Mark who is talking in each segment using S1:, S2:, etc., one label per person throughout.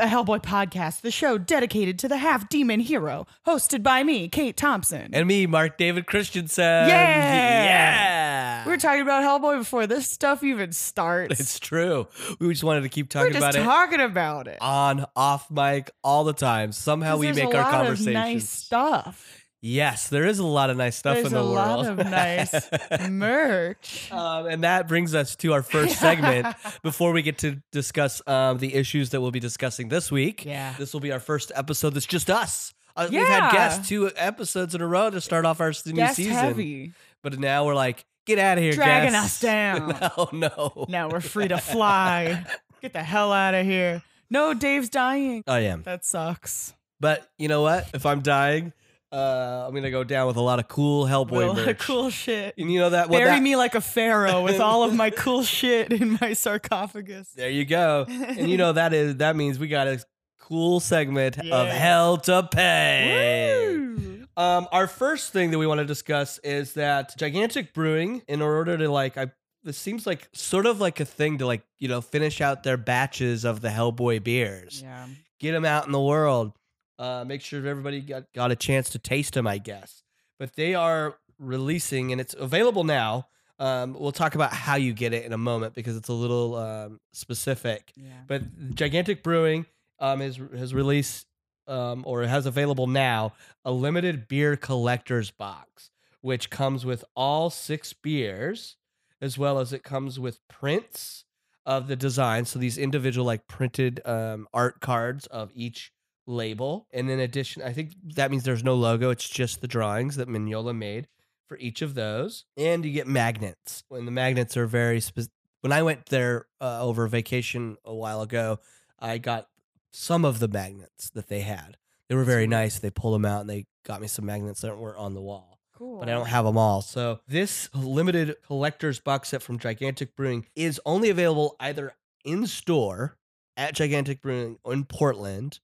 S1: a Hellboy podcast, the show dedicated to the half demon hero, hosted by me, Kate Thompson.
S2: And me, Mark David Christensen.
S1: Yeah.
S2: Yeah.
S1: we were talking about Hellboy before this stuff even starts.
S2: It's true. We just wanted to keep talking we're
S1: just
S2: about
S1: talking about it.
S2: it on, off mic, all the time. Somehow we make our.
S1: Of nice stuff.
S2: Yes, there is a lot of nice stuff
S1: There's
S2: in the world.
S1: a lot of nice merch.
S2: Um, and that brings us to our first segment before we get to discuss um, the issues that we'll be discussing this week.
S1: Yeah.
S2: This will be our first episode that's just us. Uh, We've had guests two episodes in a row to start off our new
S1: Guest
S2: season.
S1: heavy.
S2: But now we're like, get out of here,
S1: Dragging
S2: guests.
S1: us down.
S2: No, no.
S1: Now we're free to fly. Get the hell out of here. No, Dave's dying.
S2: I am.
S1: That sucks.
S2: But you know what? If I'm dying, uh, I'm gonna go down with a lot of cool Hellboy
S1: a lot of cool shit.
S2: And you know that? What
S1: Bury
S2: that
S1: me like a pharaoh with all of my cool shit in my sarcophagus.
S2: there you go. And you know that is that means we got a cool segment of Hell to Pay.
S1: Woo!
S2: Um, our first thing that we want to discuss is that Gigantic Brewing, in order to like, I this seems like sort of like a thing to like you know finish out their batches of the Hellboy beers,
S1: Yeah.
S2: get them out in the world, uh, make sure everybody got got a chance to taste them, I guess. But they are releasing, and it's available now. Um, we'll talk about how you get it in a moment because it's a little um, specific.
S1: Yeah.
S2: But Gigantic Brewing um, is, has released um, or has available now a limited beer collector's box, which comes with all six beers, as well as it comes with prints of the design. So these individual like printed um, art cards of each label, and in addition, I think that means there's no logo. It's just the drawings that Mignola made for each of those, and you get magnets. When the magnets are very specific. When I went there uh, over vacation a while ago, I got some of the magnets that they had. They were very nice. They pulled them out and they got me some magnets that weren't on the wall.
S1: Cool.
S2: But I don't have them all. So this limited collector's box set from Gigantic Brewing is only available either in store at Gigantic Brewing in Portland,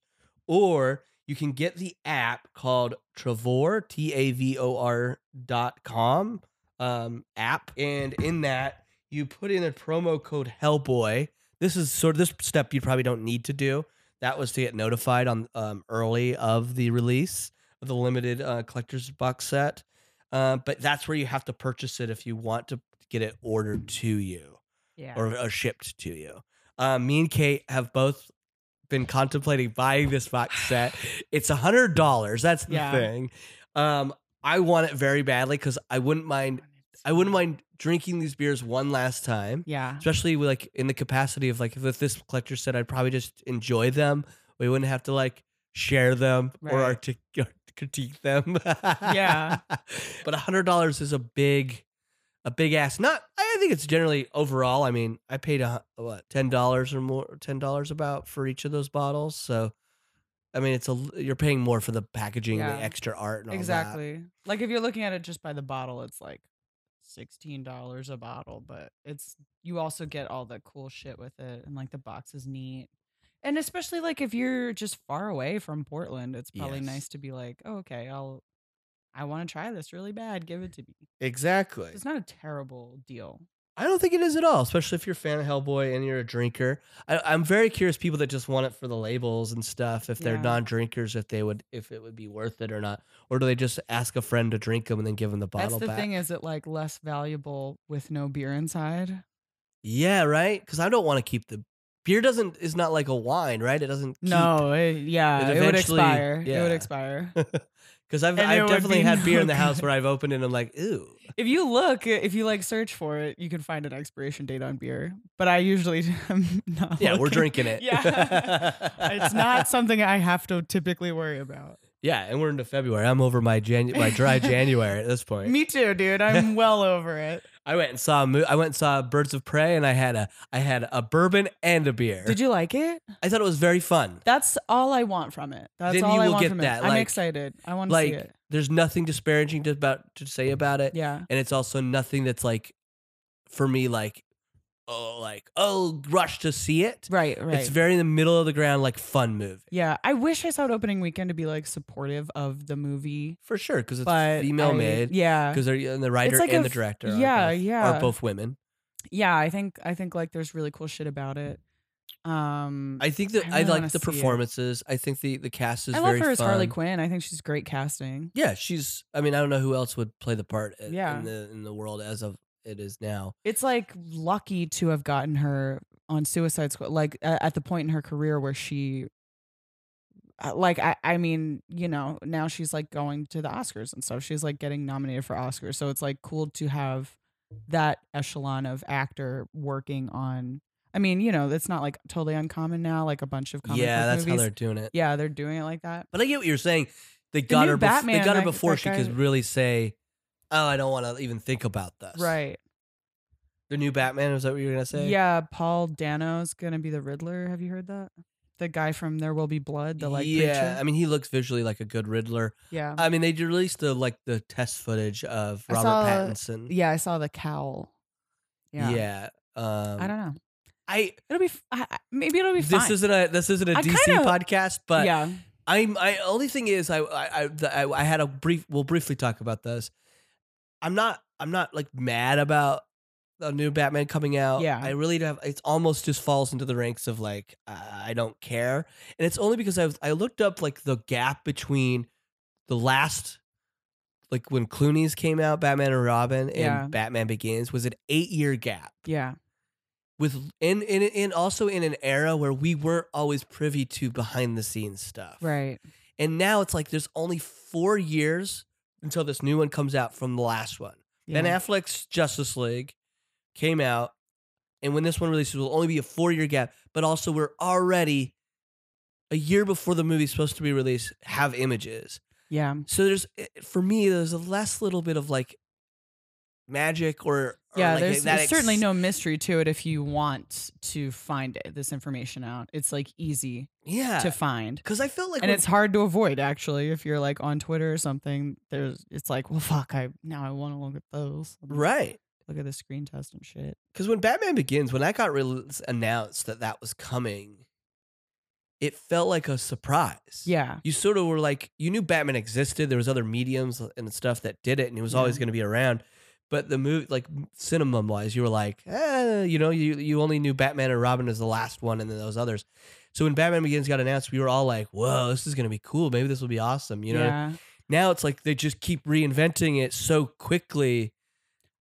S2: or you can get the app called Tavour T A V O R dot com um, app, and in that you put in a promo code Hellboy. This is sort of this step you probably don't need to do. That was to get notified on um, early of the release of the limited uh, collector's box set. Uh, but that's where you have to purchase it if you want to get it ordered to you
S1: Yeah.
S2: or, or shipped to you. Um, me and Kate have both been contemplating buying this box set. It's a hundred dollars. That's the
S1: Yeah.
S2: thing. Um, I want it very badly because I wouldn't mind. I wouldn't mind drinking these beers one last time,
S1: Yeah.
S2: especially with, like in the capacity of like if this collector said I'd probably just enjoy them. We wouldn't have to like share them or artic- or critique them.
S1: Yeah.
S2: but a hundred dollars is a big, a big ass. Not, I think it's generally overall. I mean, I paid a what ten dollars or more, ten dollars about for each of those bottles. So, I mean, it's a you're paying more for the packaging, and
S1: Yeah.
S2: the extra art, and all that.
S1: Exactly. Like if you're looking at it just by the bottle, it's like sixteen dollars a bottle, but it's you also get all the cool shit with it, and like the box is neat. And especially like if you're just far away from Portland, it's probably
S2: Yes.
S1: nice to be like, oh, okay, I'll, I want to try this really bad. Give it to me.
S2: Exactly.
S1: It's not a terrible deal.
S2: I don't think it is at all, especially if you're a fan of Hellboy and you're a drinker. I, I'm very curious people that just want it for the labels and stuff. If they're
S1: Yeah.
S2: non-drinkers, if they would, if it would be worth it or not, or do they just ask a friend to drink them and then give them the bottle?
S1: That's the
S2: back?
S1: thing. Is it like less valuable with no beer inside?
S2: Yeah, right. Because I don't want to keep the beer. Doesn't is not like a wine, right? It doesn't. keep-
S1: No, it, yeah,
S2: It
S1: it, would expire. It would expire.
S2: Because I've
S1: And
S2: I've definitely had beer in the house where I've opened it and I'm like, ooh.
S1: If you look, if you like search for it, you can find an expiration date on beer. But I usually am not.
S2: Yeah, we're drinking it.
S1: Yeah, it's not something I have to typically worry about.
S2: Yeah, and we're into February. I'm over my Janu- my dry January at this point.
S1: Me too, dude. I'm well over it.
S2: I went and saw a mo- I went and saw Birds of Prey, and I had a I had a bourbon and a beer.
S1: Did you like it?
S2: I thought it was very fun.
S1: That's all I want from it. That's
S2: Then
S1: all
S2: you
S1: I
S2: will
S1: want
S2: get
S1: from
S2: that,
S1: it. I'm
S2: like-
S1: excited. I want to see
S2: Like,
S1: it.
S2: there's nothing disparaging to about to say about it,
S1: Yeah.
S2: and it's also nothing that's like, for me, like, oh, like oh, rush to see it.
S1: Right. Right.
S2: It's very in the middle of the ground, like fun movie
S1: yeah. I wish I saw it opening weekend to be like supportive of the movie,
S2: for sure because it's
S1: but
S2: female
S1: I-
S2: made.
S1: Yeah.
S2: because they're and the writer
S1: like
S2: and
S1: a
S2: the
S1: f-
S2: director.
S1: yeah,
S2: are both,
S1: yeah.
S2: are both women.
S1: yeah. I think I think like there's really cool shit about it. Um,
S2: I think that
S1: I really
S2: like the
S1: see it.
S2: performances. I think the the cast is
S1: I love
S2: very
S1: her as Harley
S2: fun.
S1: Quinn. I think she's great casting.
S2: Yeah, she's. I mean, I don't know who else would play the part i-
S1: Yeah.
S2: in the in the world as of it is now.
S1: It's like lucky to have gotten her on Suicide Squad, like at the point in her career where she, uh, like I, I mean, you know, now she's like going to the Oscars and stuff. She's like getting nominated for Oscars, so it's like cool to have that echelon of actor working on. I mean, you know, it's not like totally uncommon now. Like a bunch of comic
S2: yeah, that's how they're doing it.
S1: yeah, they're doing it like that.
S2: But I get what you're saying. They got her. Bef- they got her before she
S1: guy-
S2: could really say, "Oh, I don't want to even think about this."
S1: Right.
S2: The new Batman. Is that what you were gonna say?
S1: Yeah, Paul Dano's gonna be the Riddler. Have you heard that? The guy from There Will Be Blood, the like
S2: yeah.
S1: preacher.
S2: I mean, he looks visually like a good Riddler.
S1: Yeah.
S2: I mean, they released the like the test footage of
S1: I
S2: Robert
S1: saw-
S2: Pattinson.
S1: yeah, I saw the cowl. Yeah.
S2: Yeah. Um,
S1: I don't know.
S2: I
S1: It'll be f- I, I- maybe it'll be
S2: this
S1: fine.
S2: isn't a this isn't a
S1: I
S2: DC
S1: kinda-
S2: podcast, but
S1: yeah.
S2: I'm I only thing is I I I, the- I I had a brief we'll briefly talk about this. I'm not I'm not like mad about the new Batman coming out.
S1: Yeah.
S2: I really don't have it's almost just falls into the ranks of like uh, I don't care. And it's only because I was I looked up like the gap between the last like when Clooney's came out, Batman and Robin and
S1: Yeah.
S2: Batman Begins was an 8-year gap
S1: Yeah.
S2: with in in in also in an era where we weren't always privy to behind the scenes stuff.
S1: Right.
S2: And now it's like there's only four years until this new one comes out from the last one.
S1: Yeah.
S2: Ben Affleck's Justice League came out, and when this one releases, it will only be a four year gap. But also, we're already a year before the movie's supposed to be released. Have images,
S1: yeah.
S2: so there's eh, for me there's a less little bit of like magic or
S1: Yeah,
S2: like
S1: there's, there's certainly no mystery to it if you want to find it, this information out. It's like easy
S2: yeah
S1: to find.
S2: because I feel like
S1: and it's hard to avoid actually if you're like on Twitter or something. There's it's like, well fuck, I now I want to look at those.
S2: right
S1: Look at the screen test and shit.
S2: Because when Batman Begins, when that got re- announced that that was coming, it felt like a surprise.
S1: Yeah.
S2: You sort of were like, you knew Batman existed. There was other mediums uh, and stuff that did it, and it was always going to be around. But the movie, like cinema wise, you were like, eh, you know, you you only knew Batman and Robin as the last one, and then those others. So when Batman Begins got announced, we were all like, whoa, this is going to be cool. Maybe this will be awesome. You know.
S1: yeah.
S2: Now it's like they just keep reinventing it so quickly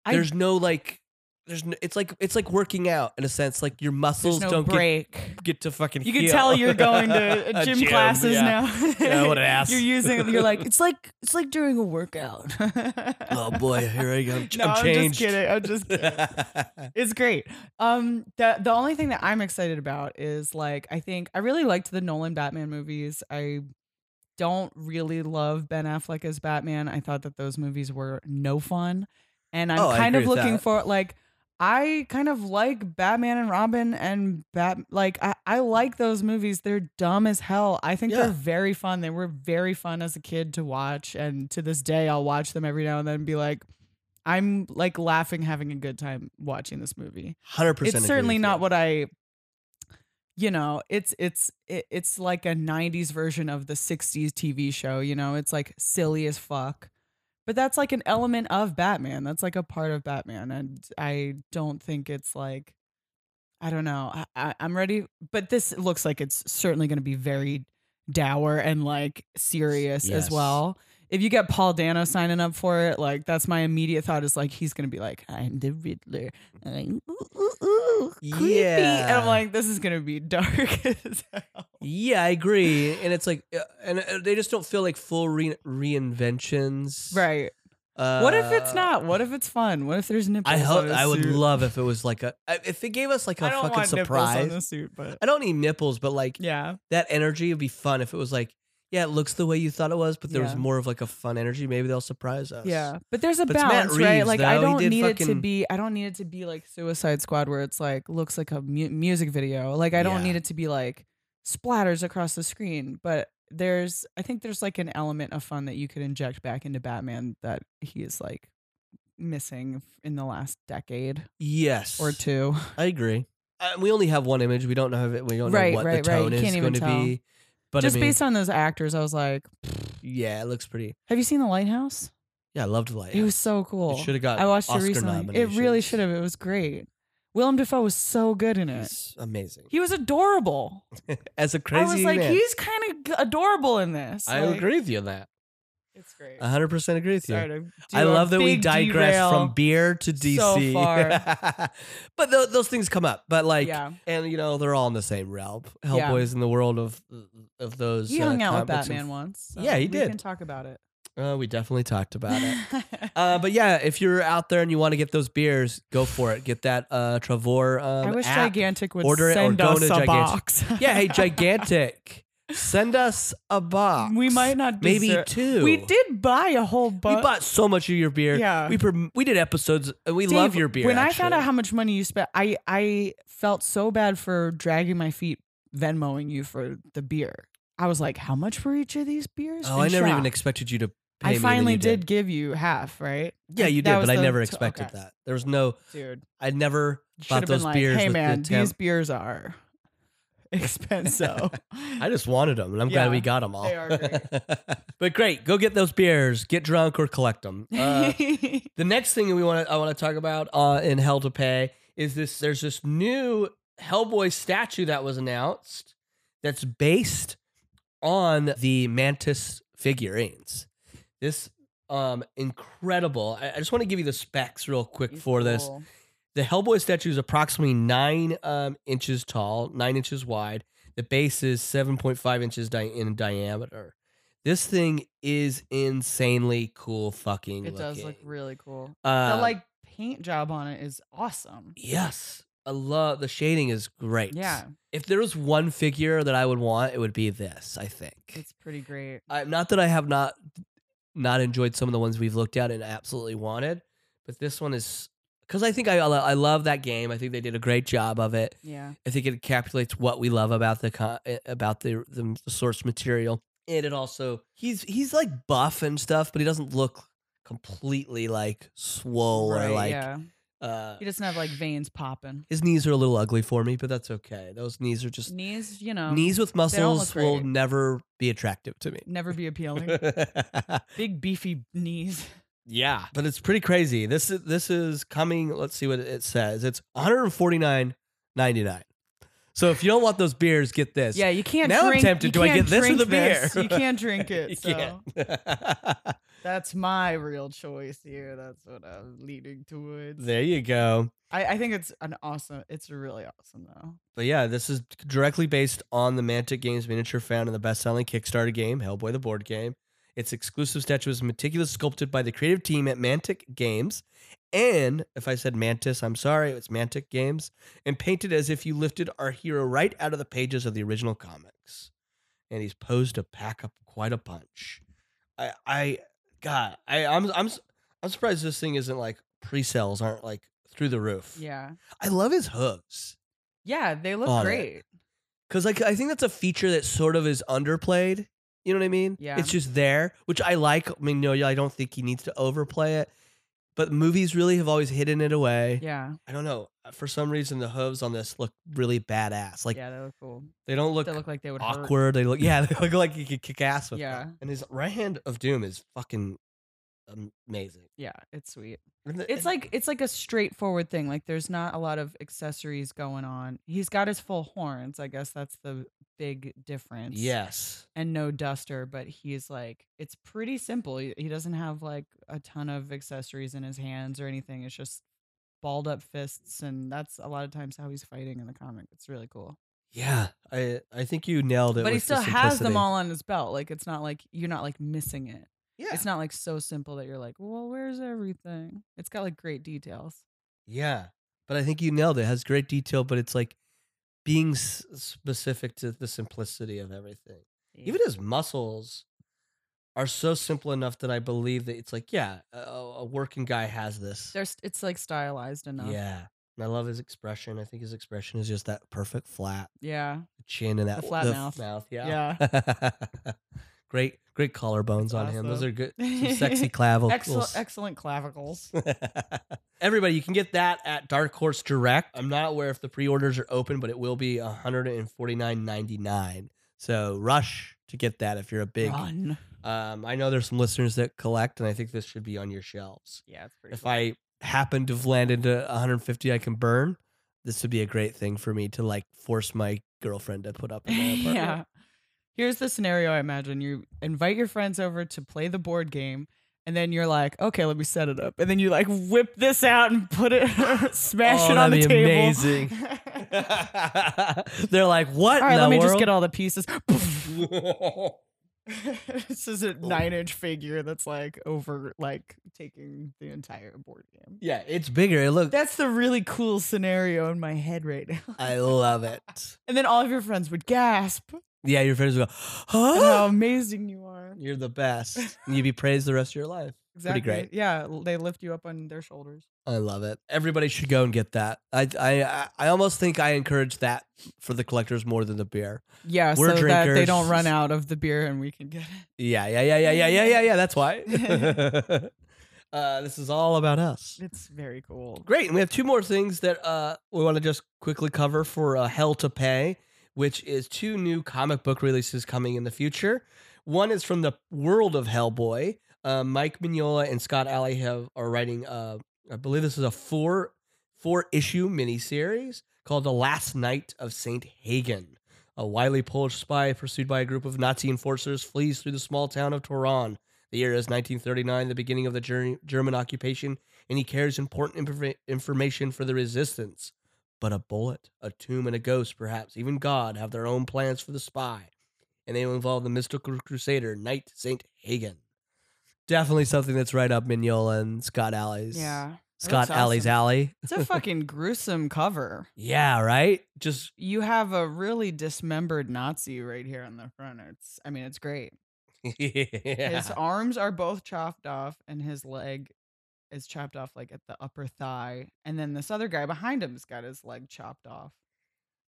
S1: I-
S2: there's no like there's no, it's like it's like working out in a sense like your muscles
S1: no
S2: don't
S1: break.
S2: get, get to fucking
S1: You can tell you're going to
S2: A
S1: gym, classes
S2: yeah.
S1: now.
S2: Yeah, what an ass.
S1: You're using. You're like it's like it's like doing a workout.
S2: oh boy here i go i'm,
S1: no, I'm
S2: changed
S1: just kidding. I'm just kidding. it's great. Um, the the only thing that I'm excited about is like I think I really liked the Nolan Batman movies. I don't really love Ben Affleck as Batman. I thought that those movies were no fun, and I'm
S2: Oh,
S1: kind of looking for like. I kind of like Batman and Robin and Bat like I, I like those movies. They're dumb as hell. I think
S2: Yeah.
S1: they're very fun. They were very fun as a kid to watch and to this day I'll watch them every now and then and be like I'm like laughing, having a good time watching this movie.
S2: 100%
S1: It's certainly not
S2: you.
S1: what I, you know, it's it's it, it's like a '90s version of the '60s TV show. You know, it's like silly as fuck, but that's like an element of Batman. That's like a part of Batman, and I don't think it's like, I don't know. I, I, I'm ready, but this looks like it's certainly going to be very dour and like serious as well if you get Paul Dano signing up for it, like that's my immediate thought is like he's gonna be like, I'm the Riddler. I'm, ooh, ooh, ooh, creepy. And I'm like, this is gonna be dark as hell.
S2: yeah i agree and it's like uh, and uh, they just don't feel like full re- reinventions
S1: Right.
S2: uh,
S1: what if it's not? What if it's fun? What if there's nipples?
S2: i hope i would
S1: suit?
S2: love if it was like a if it gave us like a
S1: I don't
S2: fucking
S1: want nipples on
S2: surprise
S1: suit, but
S2: i don't need nipples but like
S1: yeah.
S2: that energy would be fun if it was like, yeah, it looks the way you thought it was, but there was
S1: Yeah.
S2: more of like a fun energy. Maybe they'll surprise us.
S1: Yeah, but there's a
S2: But it's Matt
S1: balance, right?
S2: Reeves,
S1: Like
S2: though.
S1: I
S2: He
S1: don't
S2: did
S1: need it to
S2: fucking-
S1: be. I don't need it to be like Suicide Squad, where it's like looks like a mu- music video. Like I don't
S2: Yeah.
S1: need it to be like splatters across the screen. But there's, I think there's like an element of fun that you could inject back into Batman that he is like missing in the last decade
S2: Yes.
S1: or two.
S2: I agree. Uh, we only have one image. We don't know if it, we don't
S1: Right,
S2: know what
S1: right,
S2: the
S1: right.
S2: tone
S1: You
S2: is
S1: can't
S2: going to
S1: tell.
S2: be. But
S1: Just
S2: I mean,
S1: based on those actors, I was like,
S2: yeah, it looks pretty.
S1: have you seen The Lighthouse?
S2: Yeah, I loved Light.
S1: It was so cool.
S2: should have got
S1: I watched
S2: Oscar
S1: it recently. It really
S2: nominations.
S1: should have. It was great. Willem Dafoe was so good in it.
S2: He's amazing.
S1: He was adorable.
S2: As a crazy
S1: I was like,
S2: man.
S1: he's kind of adorable in this.
S2: I
S1: Like,
S2: agree with you on that.
S1: It's great.
S2: 100% agree with you.
S1: Sorry to do
S2: love that we digress from beer to DC.
S1: so far.
S2: but th- those things come up. But like,
S1: Yeah.
S2: and you know, they're all in the same realm.
S1: Yeah.
S2: Hellboy's in the world of of those.
S1: He
S2: uh,
S1: hung out with Batman
S2: and-
S1: once. so
S2: Yeah, he
S1: we
S2: did.
S1: can talk about it.
S2: Uh, we definitely talked about it. uh, but yeah, if you're out there and you want to get those beers, go for it. Get that uh, Tavour. Um,
S1: I wish
S2: app.
S1: Gigantic would
S2: Order it or
S1: send
S2: go
S1: us
S2: to
S1: a
S2: Gigantic.
S1: box.
S2: Yeah, hey, gigantic. Send us a box.
S1: we might not
S2: maybe two.
S1: We did buy a whole
S2: box.
S1: We
S2: bought so much of your beer.
S1: Yeah.
S2: we prom- we did episodes. and We
S1: Dave,
S2: love your beer.
S1: When I found out how much money you spent, I I felt so bad for dragging my feet Venmoing you for the beer. I was like, how much for each of these beers?
S2: Oh,
S1: In
S2: I never even expected you to. Pay
S1: I
S2: and
S1: finally
S2: you
S1: did. give you half, right?
S2: Yeah, you did, but I never expected
S1: okay.
S2: that. There was no.
S1: Dude,
S2: I never
S1: should
S2: bought those
S1: like,
S2: beers.
S1: hey man,
S2: the
S1: these beers are expensive.
S2: I just wanted them, and I'm glad
S1: Yeah,
S2: we got them all.
S1: they are great.
S2: but great, go get those beers, get drunk or collect them. Uh, the next thing we want to I want to talk about uh, in Hell to Pay is this. There's this new Hellboy statue that was announced that's based on the Mantis figurines. This um incredible. I, I just want to give you the specs real quick
S1: He's
S2: for this.
S1: cool.
S2: The Hellboy statue is approximately nine um, inches tall, nine inches wide. The base is 7.5 inches di- in diameter. This thing is insanely cool fucking
S1: It does look really cool.
S2: Uh,
S1: the like paint job on it is awesome.
S2: yes. I love the shading is great.
S1: Yeah,
S2: If there was one figure that I would want, it would be this, I think.
S1: it's pretty great.
S2: I, not that I have not not enjoyed some of the ones we've looked at and absolutely wanted, but this one is because I think I I love that game. I think they did a great job of it.
S1: Yeah,
S2: I think it encapsulates what we love about the eh, about the, the source material, and it also he's he's like buff and stuff, but he doesn't look completely like swole or like
S1: yeah.
S2: uh
S1: He doesn't have like veins popping.
S2: his knees are a little ugly for me, but that's okay. Those knees are just
S1: Knees, you know,
S2: knees with muscles will never be attractive to me.
S1: never be appealing. Big beefy knees.
S2: Yeah, but it's pretty crazy. This is this is coming. Let's see what it says. It's 149.99. So if you don't want those beers, get this.
S1: Yeah, you can't.
S2: Now I'm
S1: drink,
S2: tempted.
S1: you
S2: Do I
S1: can't
S2: get this or
S1: drink
S2: the beer?
S1: this. You can't drink it.
S2: you
S1: so
S2: can't.
S1: that's my real choice here. That's what I'm leading towards.
S2: there you go.
S1: I, I think it's an awesome. It's really awesome though.
S2: But yeah, this is directly based on the Mantic Games miniature found in the best-selling Kickstarter game, Hellboy the board game. Its exclusive statue is meticulously sculpted by the creative team at Mantic Games. And if I said Mantis, I'm sorry, it's Mantic Games. And painted as if you lifted our hero right out of the pages of the original comics. And he's posed to pack up quite a punch. I, I, God, I, I'm, I'm, I'm surprised this thing isn't like pre-sales aren't like through the roof.
S1: Yeah.
S2: I love his hooves.
S1: Yeah, they look
S2: On it.
S1: great.
S2: Cause like I think that's a feature that sort of is underplayed. You know what I mean?
S1: Yeah.
S2: It's just there, which I like. I mean, no, I don't think he needs to overplay it. But movies really have always hidden it away.
S1: Yeah.
S2: I don't know. Uh, for some reason, the hooves on this look really badass. Like
S1: yeah, they look cool.
S2: they don't look,
S1: they look like they would hurt.
S2: awkward. They look yeah, they look like you could kick ass with.
S1: Yeah.
S2: them. And his right hand of doom is fucking amazing.
S1: Yeah, it's sweet.
S2: The-
S1: It's like it's like a straightforward thing. Like there's not a lot of accessories going on. He's got his full horns. I guess that's the big difference.
S2: yes.
S1: And no duster, but he's like it's pretty simple. He, he doesn't have like a ton of accessories in his hands or anything. It's just balled up fists and that's a lot of times how he's fighting in the comic. It's really cool.
S2: Yeah. I I think you nailed it.
S1: But he still has them all on his belt. Like it's not like you're not like missing it.
S2: Yeah.
S1: It's not like so simple that you're like, well, where's everything? It's got like great details.
S2: Yeah, but I think you nailed it. It has great detail, but it's like being s- specific to the simplicity of everything. Even his muscles are so simple enough that I believe that it's like, yeah, a, a working guy has this.
S1: There's it's like stylized enough.
S2: Yeah, and I love his expression. I think his expression is just that perfect flat
S1: Yeah.
S2: chin and that
S1: flat
S2: the
S1: mouth.
S2: Mouth, yeah, great, great collarbones on him. Those are good, some sexy clavicles.
S1: Excellent excellent clavicles.
S2: Everybody, you can get that at Dark Horse Direct. I'm not aware if the pre-orders are open, but it will be 149.99. So rush to get that if you're a big.
S1: Run.
S2: Um, I know there's some listeners that collect, and I think this should be on your shelves.
S1: Yeah, it's pretty
S2: If
S1: cool.
S2: I happen to have landed to 150, I can burn. this would be a great thing for me to like force my girlfriend to put up in my apartment.
S1: yeah. Here's the scenario I imagine. You invite your friends over to play the board game, and then you're like, okay, let me set it up. And then you like whip this out and put it, smash
S2: Oh,
S1: it on the
S2: be
S1: table.
S2: amazing. They're like, what?
S1: all right,
S2: in
S1: let
S2: the
S1: me just get all the pieces. this is a oh. nine inch figure that's like over, like taking the entire board game.
S2: yeah, it's bigger. It look.
S1: That's the really cool scenario in my head right now.
S2: I love it.
S1: And then all of your friends would gasp
S2: Yeah, your friends will go, huh?
S1: how amazing you are.
S2: You're the best. And you'd be praised the rest of your life.
S1: Exactly.
S2: great.
S1: Yeah, they lift you up on their shoulders.
S2: I love it. Everybody should go and get that. I I I almost think I encourage that for the collectors more than the beer.
S1: Yeah,
S2: We're
S1: so that they don't run out of the beer and we can get it.
S2: Yeah, yeah, yeah, yeah, yeah, yeah, yeah, yeah. That's why. uh, this is all about us.
S1: It's very cool.
S2: Great. And we have two more things that uh, we want to just quickly cover for uh, Hell to Pay, which is two new comic book releases coming in the future. One is from the world of Hellboy. Uh, Mike Mignola and Scott Allie have are writing. Uh, I believe this is a four four issue miniseries called The Last Night of Saint Hagen. A wily Polish spy pursued by a group of Nazi enforcers flees through the small town of Toron. The year is 1939, the beginning of the German occupation, and he carries important infor- information for the resistance. But a bullet, a tomb, and a ghost, perhaps even God, have their own plans for the spy, and they will involve the mystical crusader, Knight Saint Hagen. Definitely something that's right up Mignola and Scott Allie's.
S1: Yeah.
S2: Scott
S1: looks
S2: Allie's
S1: awesome.
S2: alley.
S1: It's a fucking gruesome cover.
S2: Yeah, right. Just
S1: You have a really dismembered Nazi right here on the front. It's I mean, it's great.
S2: yeah.
S1: His arms are both chopped off and his leg is chopped off like at the upper thigh. And then this other guy behind him has got his leg chopped off.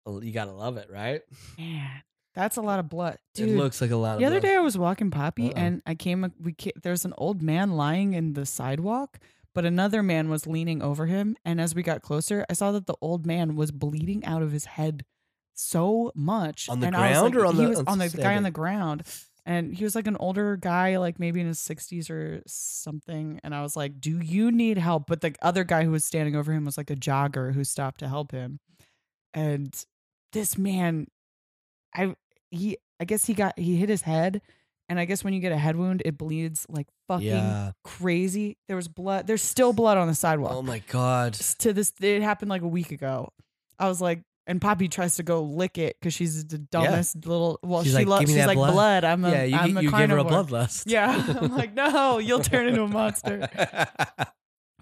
S2: Well, you gotta love it, right?
S1: Man, that's a lot of blood. Dude,
S2: it looks like a lot of
S1: the other
S2: blood.
S1: day I was walking Poppy
S2: Uh-oh.
S1: and I came we ca- there's an old man lying in the sidewalk, but another man was leaning over him and as we got closer, I saw that the old man was bleeding out of his head so much
S2: On the
S1: and I was
S2: ground
S1: like-
S2: or on
S1: he
S2: the-
S1: was
S2: on
S1: on the guy on the ground and he was like an older guy like maybe in his 60s or something and I was like, "Do you need help?" But the other guy who was standing over him was like a jogger who stopped to help him. And this man I he I guess he got he hit his head and I guess when you get a head wound it bleeds like fucking
S2: Yeah.
S1: crazy. There was blood. There's still blood on the sidewalk.
S2: Oh my god.
S1: To this it happened like a week ago. I was like and Poppy tries to go lick it because she's the dumbest little. Well,
S2: She's
S1: she
S2: like,
S1: loves. She's like
S2: blood."
S1: blood. I'm a.
S2: yeah, you,
S1: am a
S2: you give her a
S1: carnivore."
S2: bloodlust.
S1: Yeah, I'm like, no, you'll turn into a monster.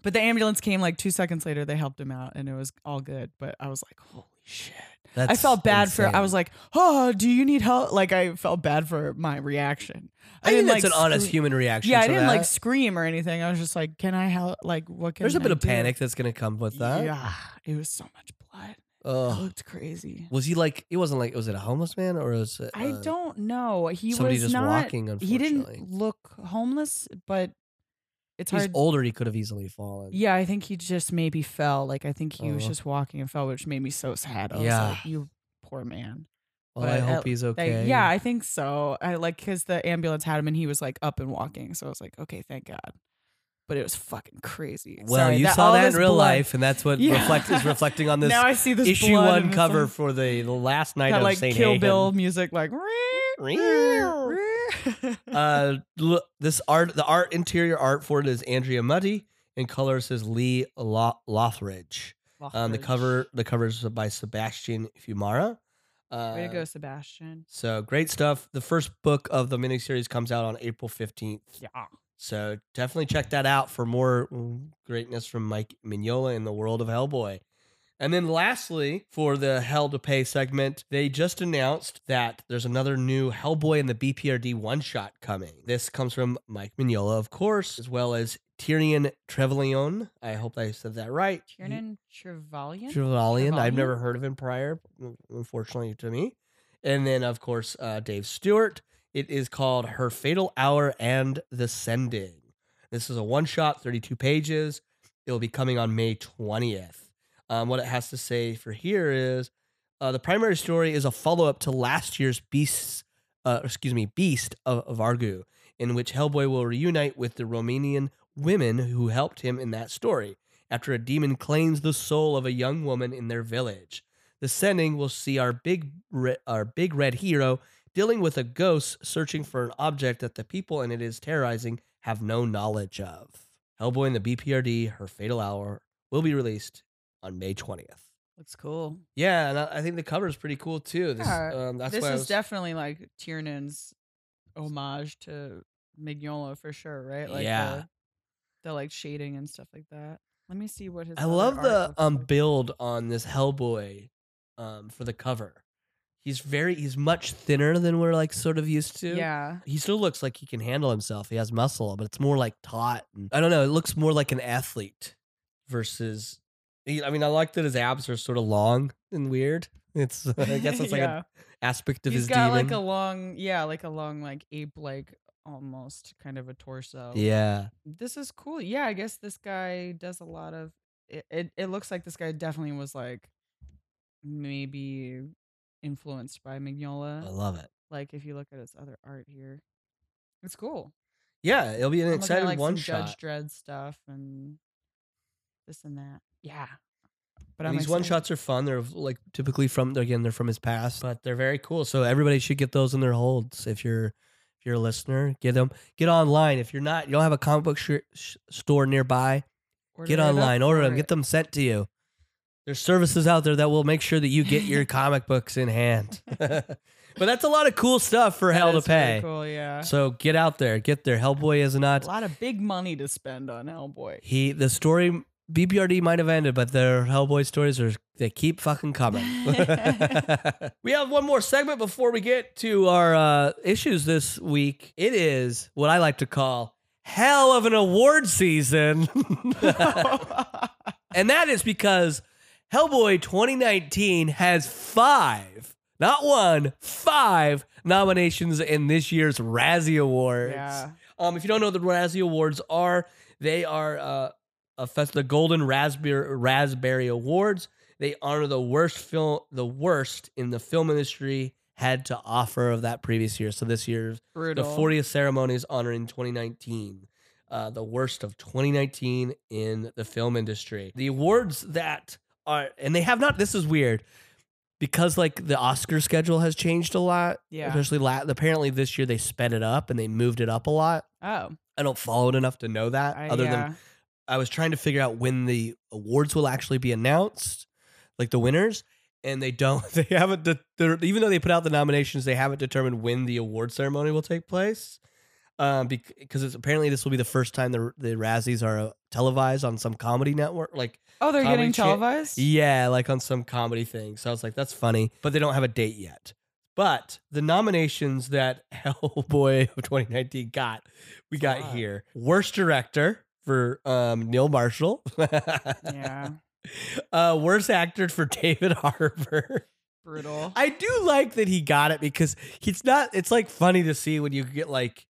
S1: But the ambulance came like two seconds later. They helped him out, and it was all good. But I was like, holy shit. I
S2: That's
S1: felt bad for. I was like, "Oh, do you need help?" Like I felt bad for my reaction.
S2: I, think
S1: didn't
S2: that's
S1: like
S2: an honest human reaction.
S1: Yeah, I didn't like scream or anything. I was just like, "Can I help?" Like, what can?
S2: There's a bit
S1: I
S2: of
S1: do?
S2: panic that's gonna come with that.
S1: Yeah, it was so much blood. It
S2: Ugh.
S1: looked crazy.
S2: Was he like? It wasn't like. Was it a homeless man or was it?
S1: I
S2: uh,
S1: don't know. He
S2: somebody
S1: was
S2: just
S1: not.
S2: walking.
S1: He didn't look homeless, but it's
S2: He's
S1: hard.
S2: older. He could have easily fallen.
S1: Yeah, I think he just maybe fell. Like I think he was
S2: Uh-huh.
S1: just walking and fell, which made me so sad. I was
S2: Yeah.
S1: like, "You poor man."
S2: Well, I
S1: but,
S2: hope he's
S1: Like,
S2: okay.
S1: yeah, I think so. I like because the ambulance had him and he was like up and walking, so I was like, okay, thank God. But it was fucking crazy.
S2: Well,
S1: Sorry,
S2: you
S1: that-
S2: saw that in real
S1: blood-
S2: life, and that's what
S1: Yeah.
S2: reflect is reflecting on this
S1: now I see this
S2: issue one cover
S1: like-
S2: for the, the last night
S1: that
S2: of
S1: like
S2: Saint
S1: Kill
S2: Hagen.
S1: Bill music, like.
S2: uh, look, this art, the art interior art for it is Andrea Mutti, and colors is Lee Lo- Loughridge. Um, the cover, the cover is by Sebastian Fiumara. Uh,
S1: Way to go, Sebastian.
S2: So great stuff. The first book of the miniseries comes out on April fifteenth.
S1: Yeah.
S2: So definitely check that out for more mm, greatness from Mike Mignola in the world of Hellboy. And then lastly, for the Hell to Pay segment, they just announced that there's another new Hellboy in the BPRD one shot coming. This comes from Mike Mignola, of course, as well as Tyrion Trevallion. I hope I said that right.
S1: Tiernan Trevallion.
S2: Trevallion. I've never heard of him prior, unfortunately to me. And then, of course, uh, Dave Stewart. It is called Her Fatal Hour and the Sending. This is a one shot, 32 pages. It will be coming on May 20th. Um, what it has to say for here is uh, the primary story is a follow up to last year's Beast, uh, excuse me, Beast of, of Vargu, in which Hellboy will reunite with the Romanian women who helped him in that story. after a demon claims the soul of a young woman in their village. The sending will see our big re- our big red hero dealing with a ghost searching for an object that the people and it is terrorizing have no knowledge of. Hellboy and the BPRD, Her Fatal Hour, will be released on May 20th.
S1: Looks cool.
S2: Yeah, and I I think the cover is pretty cool too. This,
S1: Yeah,
S2: um, that's
S1: this is
S2: was,
S1: definitely like Tiernan's homage to Mignola for sure, right? Like
S2: Yeah.
S1: the, the like shading and stuff like that. Let me see what his.
S2: I love the um
S1: like.
S2: build on this Hellboy um for the cover. He's very he's much thinner than we're like sort of used to.
S1: Yeah,
S2: He still looks like he can handle himself. He has muscle, but it's more like taut. And, I don't know. It looks more like an athlete versus. he- I mean, I like that his abs are sort of long and weird. It's I guess it's like
S1: yeah.
S2: an aspect of
S1: He's
S2: his
S1: got
S2: demon.
S1: like a long, yeah, like a long, like ape, like almost kind of a torso.
S2: yeah,
S1: this is cool. Yeah, I guess this guy does a lot of. It, it, it looks like this guy definitely was like maybe influenced by Mignola.
S2: I love it.
S1: like if you look at his other art here, it's cool.
S2: Yeah, it'll be an
S1: I'm looking at,
S2: exciting
S1: like
S2: one shot.
S1: Judge Dredd stuff and this and that. Yeah, but
S2: these one shots are fun. They're like typically from again they're from his past, but they're very cool. So everybody should get those in their holds. If you're if you're a listener, get them. Get online. If you're not, you don't have a comic book sh- store nearby.
S1: Order
S2: get online, order them,
S1: it.
S2: get them sent to you. There's services out there that will make sure that you get your comic books in hand. but that's a lot of cool stuff for
S1: That
S2: hell to pay.
S1: Cool, yeah.
S2: So get out there, get there. Hellboy is not a
S1: lot of big money to spend on Hellboy.
S2: he. The story BPRD might have ended, but their Hellboy stories are they keep fucking coming. we have one more segment before we get to our uh, issues this week. It is what I like to call hell of an award season. and that is because Hellboy 2019 has five, not one, five nominations in this year's Razzie Awards.
S1: yeah.
S2: Um, if you don't know what the Razzie Awards are, they are uh, a fest- the Golden Raspberry Raspberry Awards. They honor the worst film, the worst in the film industry had to offer of that previous year. So this year's
S1: Brutal.
S2: the 40th ceremony is honoring 2019, uh, the worst of 2019 in the film industry. The awards that are, and they have not. This is weird because like the Oscar schedule has changed a lot.
S1: Yeah.
S2: Especially la- apparently this year they sped it up and they moved it up a lot.
S1: Oh,
S2: I don't follow it enough to know that.
S1: I,
S2: other
S1: yeah.
S2: than I was trying to figure out when the awards will actually be announced, like the winners, and they don't. They haven't. de- even though they put out the nominations, they haven't determined when the award ceremony will take place. Um, because it's apparently this will be the first time the the Razzies are uh, televised on some comedy network, like
S1: oh, they're getting
S2: cha-
S1: televised.
S2: yeah, like on some comedy thing. So I was like, that's funny, but they don't have a date yet. But the nominations that Hellboy of 2019 got, we got
S1: lot.
S2: here: worst director for um, Neil Marshall.
S1: yeah,
S2: Uh, worst actor for David Harbour.
S1: brutal.
S2: I do like that he got it because it's not. It's like funny to see when you get like.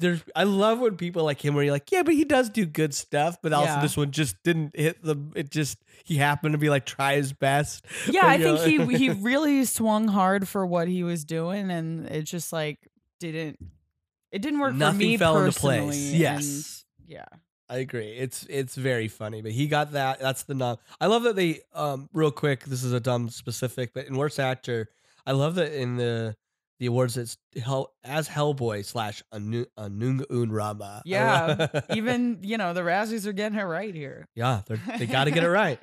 S2: There's, I love when people like him where you're like, yeah, but he does do good stuff, but also
S1: Yeah.
S2: this one just didn't hit the. It just he happened to be like try his best.
S1: yeah,
S2: But,
S1: I think
S2: know-
S1: he he really swung hard for what he was doing, and it just like didn't. It didn't work
S2: Nothing
S1: for me
S2: fell into
S1: personally.
S2: place.
S1: and
S2: Yes.
S1: yeah.
S2: I agree. It's it's very funny, but he got that. That's the nom. I love that they um real quick. This is a dumb specific, but in worst actor, I love that in the the awards it's Hell as Hellboy slash Anu- Anung Un Rama.
S1: Yeah, Even you know the Razzies are getting it right here.
S2: yeah, they're, they got to get it right.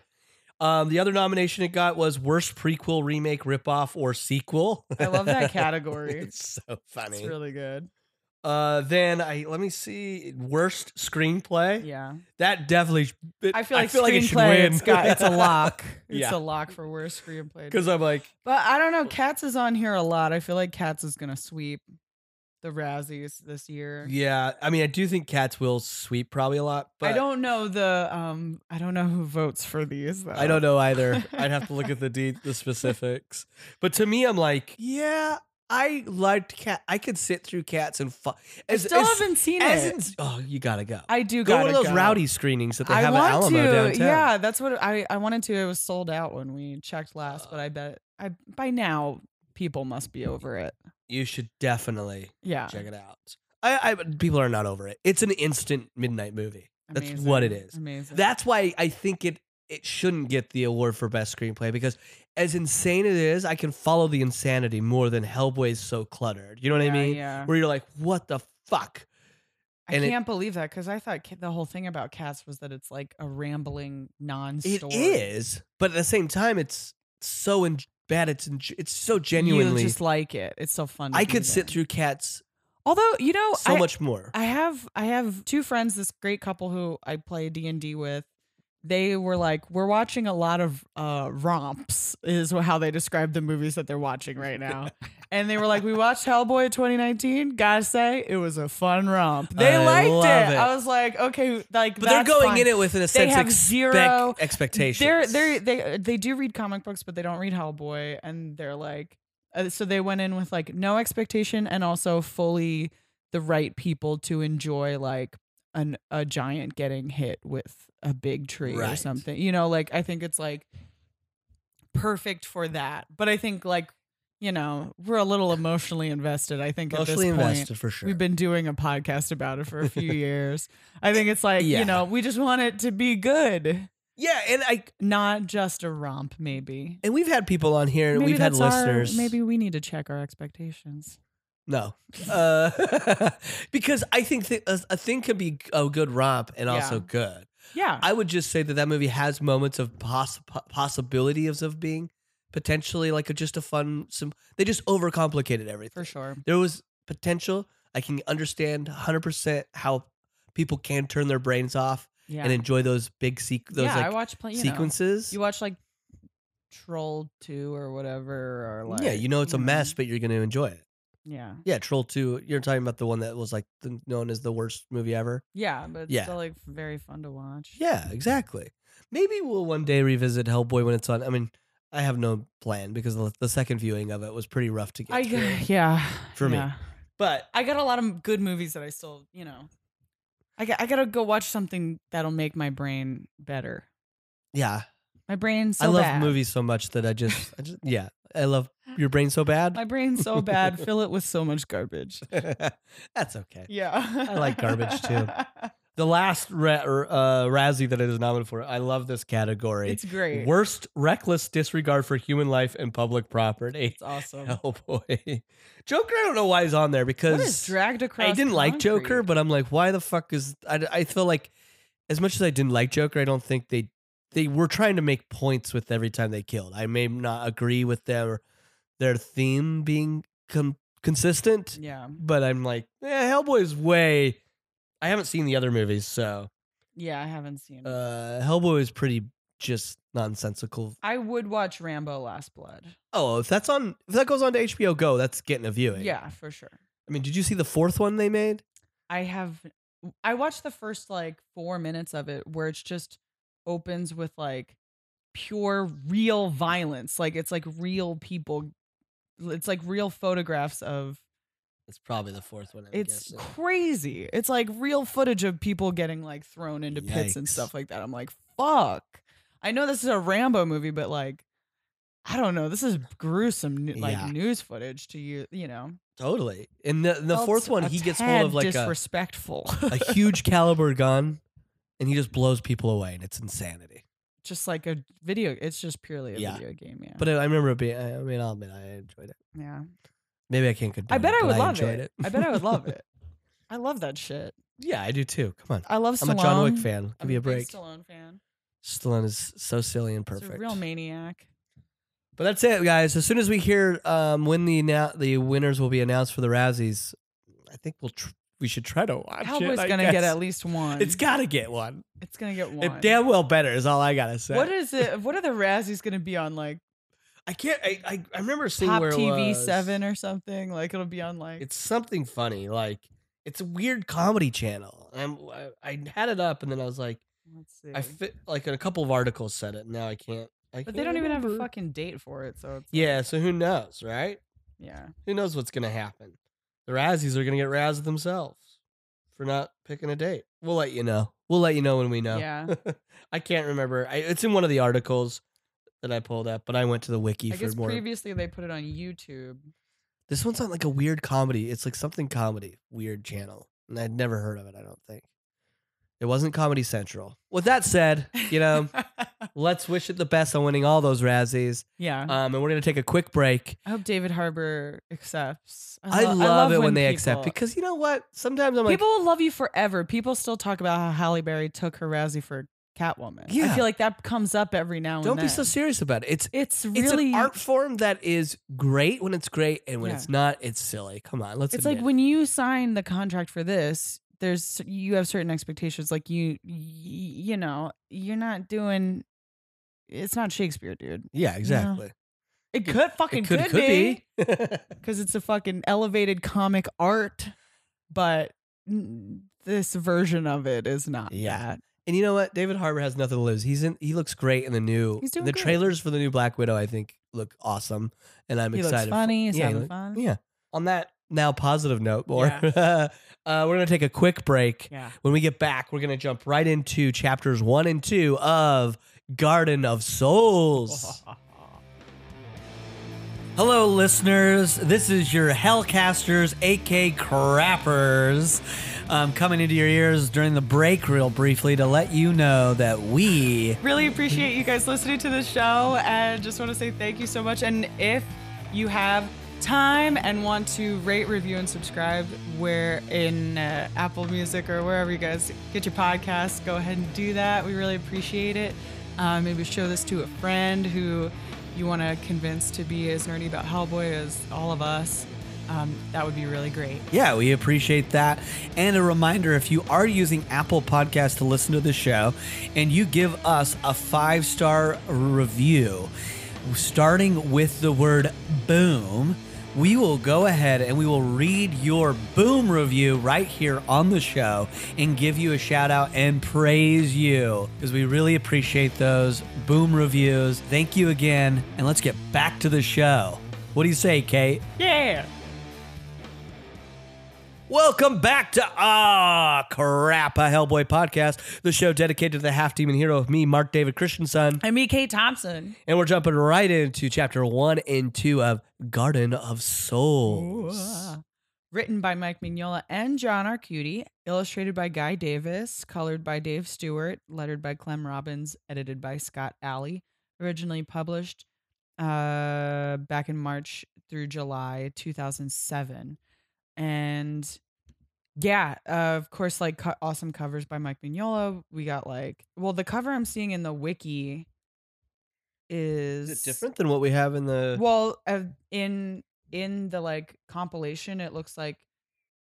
S2: Um, the other nomination it got was worst prequel, remake, ripoff, or sequel.
S1: I love that category.
S2: it's so funny.
S1: It's really good.
S2: Uh, then I let me see worst screenplay.
S1: Yeah,
S2: That definitely. it-
S1: I feel like
S2: it should
S1: screenplay.
S2: win.
S1: It's got it's a lock. It's
S2: Yeah.
S1: a lock for worst screenplay.
S2: Because I'm like,
S1: But I don't know. Cats is on here a lot. I feel like Cats is gonna sweep the Razzies this year.
S2: yeah. I mean, I do think Cats will sweep probably a lot, but
S1: I don't know the um. I don't know who votes for these. Though.
S2: I don't know either. I'd have to look at the de- the specifics. But to me, I'm like, yeah, I liked Cat. I could sit through Cats and fu-
S1: I still
S2: as-
S1: haven't seen
S2: as
S1: it.
S2: in- oh, you gotta go.
S1: I do
S2: go to
S1: gotta
S2: one of those
S1: go.
S2: rowdy screenings that they
S1: I
S2: have at
S1: want
S2: Alamo
S1: to.
S2: downtown.
S1: Yeah, that's what I I wanted to. It was sold out when we checked last, but I bet I by now people must be over it.
S2: You should definitely
S1: Yeah,
S2: check it out. I, I people are not over it. It's an instant midnight movie. That's what it is.
S1: Amazing.
S2: That's why I think it it shouldn't get the award for best screenplay because as insane as it is, I can follow the insanity more than Hellboy's so cluttered. You know what I mean?
S1: Yeah.
S2: Where you're like, what the fuck?
S1: I
S2: and it-
S1: can't believe that because I thought the whole thing about Cats was that it's like a rambling non-story.
S2: is, but at the same time, it's so in- bad. It's in- it's so genuinely You
S1: just like it. It's so fun.
S2: I could sit through Cats
S1: Although you know,
S2: so
S1: I,
S2: much more.
S1: I have I have two friends, this great couple who I play D and D with. They were like, we're watching a lot of uh, romps, is how they describe the movies that they're watching right now. and they were like, we watched Hellboy 2019. Gotta say, it was a fun romp. They
S2: I
S1: liked it.
S2: it.
S1: I was like, okay, like,
S2: but they're going
S1: fine.
S2: in it with an sense
S1: have zero-
S2: expectations.
S1: They're they they they do read comic books, but they don't read Hellboy, and they're like, uh, so they went in with like no expectation, and also fully the right people to enjoy like an a giant getting hit with a big tree or something. You know, like I think it's like perfect for that. But I think like you know we're a little emotionally invested. I think
S2: Emotionally
S1: at this point.
S2: invested for sure.
S1: We've been doing a podcast about it for a few years. I think it's like,
S2: Yeah.
S1: you know, we just want it to be good
S2: yeah, and I
S1: not just a romp maybe
S2: and we've had people on here, and
S1: maybe
S2: we've had
S1: that's our-
S2: listeners.
S1: maybe we need to check our expectations
S2: No, uh, because I think th- a, a thing can be a good romp and also
S1: Yeah.
S2: good.
S1: yeah
S2: I would just say that that movie has moments of poss- po- possibilities of being potentially like a, just a fun. Some they just overcomplicated everything.
S1: for sure
S2: There was potential. I can understand 100 percent how people can turn their brains off
S1: yeah
S2: and enjoy those big sequ- those
S1: yeah i watch plenty you know,
S2: sequences.
S1: you watch like troll 2 or whatever or like
S2: yeah, you know it's a mess, but you're going to enjoy it.
S1: Yeah
S2: Yeah, Troll Two. You're talking about the one that was like the, known as the worst movie ever.
S1: yeah but it's
S2: Yeah.
S1: still like very fun to watch
S2: Yeah, exactly. Maybe we'll one day revisit Hellboy when it's on. I mean, I have no plan because the, the second viewing of it was pretty rough to get
S1: i
S2: through.
S1: yeah
S2: For me.
S1: yeah.
S2: But
S1: i got a lot of good movies that i still you know I, got, I gotta go watch something that'll make my brain better
S2: yeah,
S1: my brain's so
S2: I love
S1: bad.
S2: movies so much that I just, I just, yeah, I love your brain so bad.
S1: My brain's so bad. Fill it with so much garbage.
S2: That's okay.
S1: Yeah.
S2: I like garbage, too. The last ra- uh, Razzie that it is nominated for, I love this category.
S1: It's great.
S2: Worst reckless disregard for human life and public property.
S1: It's awesome.
S2: Oh boy, Joker! I don't know why he's on there because
S1: dragged across?
S2: I didn't like Joker, but I'm like, why the fuck is? I, I feel like as much as I didn't like Joker, I don't think they they were trying to make points with every time they killed. I may not agree with their their theme being com- consistent,
S1: Yeah.
S2: but I'm like, yeah, Hellboy's way. I haven't seen the other movies, so
S1: Yeah, I haven't seen
S2: uh, Hellboy is pretty just nonsensical.
S1: I would watch Rambo Last Blood.
S2: Oh, if that's on, if that goes on to HBO Go, that's getting a viewing.
S1: Yeah, for sure.
S2: I mean, did you see the fourth one they made?
S1: I have I watched the first like 4 minutes of it where it's just opens with like pure real violence. Like it's like real people it's like real photographs of
S2: It's probably the fourth one. I'm
S1: it's
S2: guessing.
S1: crazy. It's like real footage of people getting like thrown into pits and stuff like that. I'm like, fuck. I know this is a Rambo movie, but like, I don't know. This is gruesome, like
S2: Yeah.
S1: news footage to you. You know,
S2: Totally. In the the fourth one, he gets hold of like a,
S1: disrespectful,
S2: a huge caliber gun, and he just blows people away, and it's insanity.
S1: just like a video. It's just purely a
S2: Yeah.
S1: video game. Yeah,
S2: But I, I remember it being. I mean, I'll admit I enjoyed it.
S1: yeah.
S2: Maybe I can't condone.
S1: I bet
S2: it,
S1: I
S2: but
S1: would love
S2: enjoyed
S1: it. I bet I would love it. I love that shit.
S2: Yeah, I do too. Come on,
S1: I love Stallone.
S2: I'm a John Wick fan. Give
S1: I'm
S2: me a
S1: big
S2: break.
S1: Stallone fan.
S2: Stallone is so silly and
S1: He's
S2: perfect.
S1: a real maniac.
S2: But that's it, guys. As soon as we hear um, when the annou- the winners will be announced for the Razzies, I think we'll tr- we should try to watch
S1: Hellboy's
S2: it. I
S1: gonna get at least one.
S2: It's got to get one.
S1: It's gonna get one.
S2: It damn well better is all I gotta say.
S1: What is it? What are the Razzies gonna be on? Like
S2: I can't. I I, I remember seeing
S1: Pop
S2: where it
S1: TV
S2: was.
S1: Seven or something? Like it'll be on like.
S2: It's something funny. Like it's a weird comedy channel. I'm, I, I had it up, and then I was like,
S1: let's see.
S2: I fit like a couple of articles said it. Now I can't. I
S1: but they
S2: can't
S1: don't even have a fucking date for it, so it's like-
S2: Yeah. So who knows, right?
S1: yeah.
S2: Who knows what's gonna happen? The Razzies are gonna get razzed themselves for not picking a date. We'll let you know. We'll let you know when we know.
S1: Yeah.
S2: I can't remember. I, it's in one of the articles that I pulled up, but I went to the wiki
S1: I
S2: for
S1: guess
S2: more.
S1: previously they put it on YouTube.
S2: This one's on like a weird comedy. It's like something comedy, weird channel, and I'd never heard of it. I don't think. It wasn't Comedy Central. With that said, you know, let's wish it the best on winning all those Razzies.
S1: yeah.
S2: Um, and we're gonna take a quick break.
S1: I hope David Harbour accepts.
S2: I,
S1: lo-
S2: love, it when, they accept because you know what? Sometimes I'm like,
S1: people will love you forever. People still talk about how Halle Berry took her Razzie for Catwoman.
S2: Yeah.
S1: I feel like that comes up every now and then. don't then.
S2: be so serious about it. It's
S1: It's
S2: it's
S1: really
S2: an art form that is great when it's great, and when
S1: Yeah.
S2: it's not, it's silly. Come on, let's.
S1: it's
S2: admit
S1: like when you sign the contract for this there's you have certain expectations like you you know you're not doing it's not shakespeare dude
S2: yeah, exactly.
S1: It could fucking
S2: It could
S1: could,
S2: could
S1: be
S2: be.
S1: because it's a fucking elevated comic art but this version of it is not
S2: Yeah.
S1: that
S2: And you know what? David Harbour has nothing to lose. He's in. He looks great in the new.
S1: He's doing
S2: the
S1: great.
S2: trailers for the new Black Widow. I think look awesome, and I'm
S1: he
S2: excited.
S1: looks funny he's
S2: yeah,
S1: having
S2: look-
S1: fun
S2: Yeah. On that now positive note, more. uh, we're gonna take a quick break.
S1: yeah
S2: When we get back, we're gonna jump right into chapters one and two of Garden of Souls. Hello, listeners. This is your Hellcasters, AK Crappers, um, coming into your ears during the break, real briefly, to let you know that we.
S1: really appreciate you guys listening to the show and just want to say thank you so much and if you have time and want to rate review and subscribe where in uh, apple music or wherever you guys get your podcasts go ahead and do that we really appreciate it uh, maybe show this to a friend who you want to convince to be as nerdy about hellboy as all of us um, that would be really great
S3: Yeah, we appreciate that. And a reminder if you are using Apple Podcasts to listen to the show and you give us a five star review, starting with the word boom, we will go ahead and we will read your boom review right here on the show and give you a shout out and praise you because we really appreciate those boom reviews. Thank you again. And let's get back to the show. What do you say, Kate?
S1: yeah
S2: Welcome back to Ah Crap, a Hellboy podcast, the show dedicated to the half demon hero of me, Mark David Christensen.
S1: i'm me kate thompson
S2: And we're jumping right into chapter one and two of Garden of Souls.
S1: Written by Mike Mignola and John Arcudi, illustrated by Guy Davis, colored by Dave Stewart, lettered by Clem Robins, edited by Scott Allie. Originally published uh, back in March through July 2007. And yeah, uh, of course, like co- awesome covers by Mike Mignola. We got like, well, the cover I'm seeing in the wiki is
S2: Is it different than what we have in the.
S1: well, uh, in in the like compilation, it looks like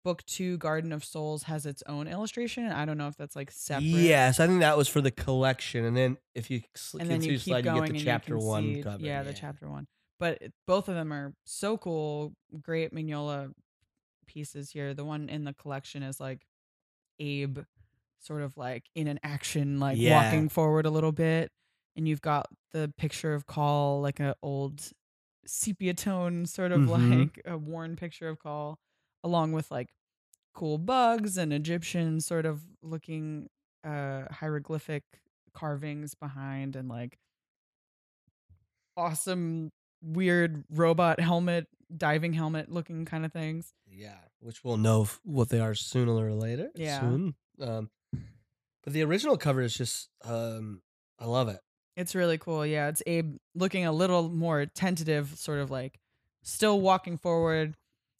S1: book two, Garden of Souls, has its own illustration. I don't know if that's like separate.
S2: Yes, I think that was for the collection. And then if you sl-
S1: and then you keep
S2: slide, you
S1: going
S2: get the chapter one
S1: see-
S2: cover.
S1: Yeah, the chapter one. But both of them are so cool. Great Mignola pieces here. The one in the collection is like Abe, sort of like in an action, like
S2: Yeah.
S1: walking forward a little bit, and you've got the picture of Call, like an old sepia tone, sort of
S2: Mhm.
S1: like a worn picture of Call, along with like cool bugs and Egyptian sort of looking uh hieroglyphic carvings behind and like awesome weird robot helmet diving helmet looking kind of things
S2: Yeah, which we'll know what they are sooner or later.
S1: Yeah.
S2: Soon. Um, but the original cover is just, um, I love it.
S1: it's really cool yeah it's abe looking a little more tentative sort of like still walking forward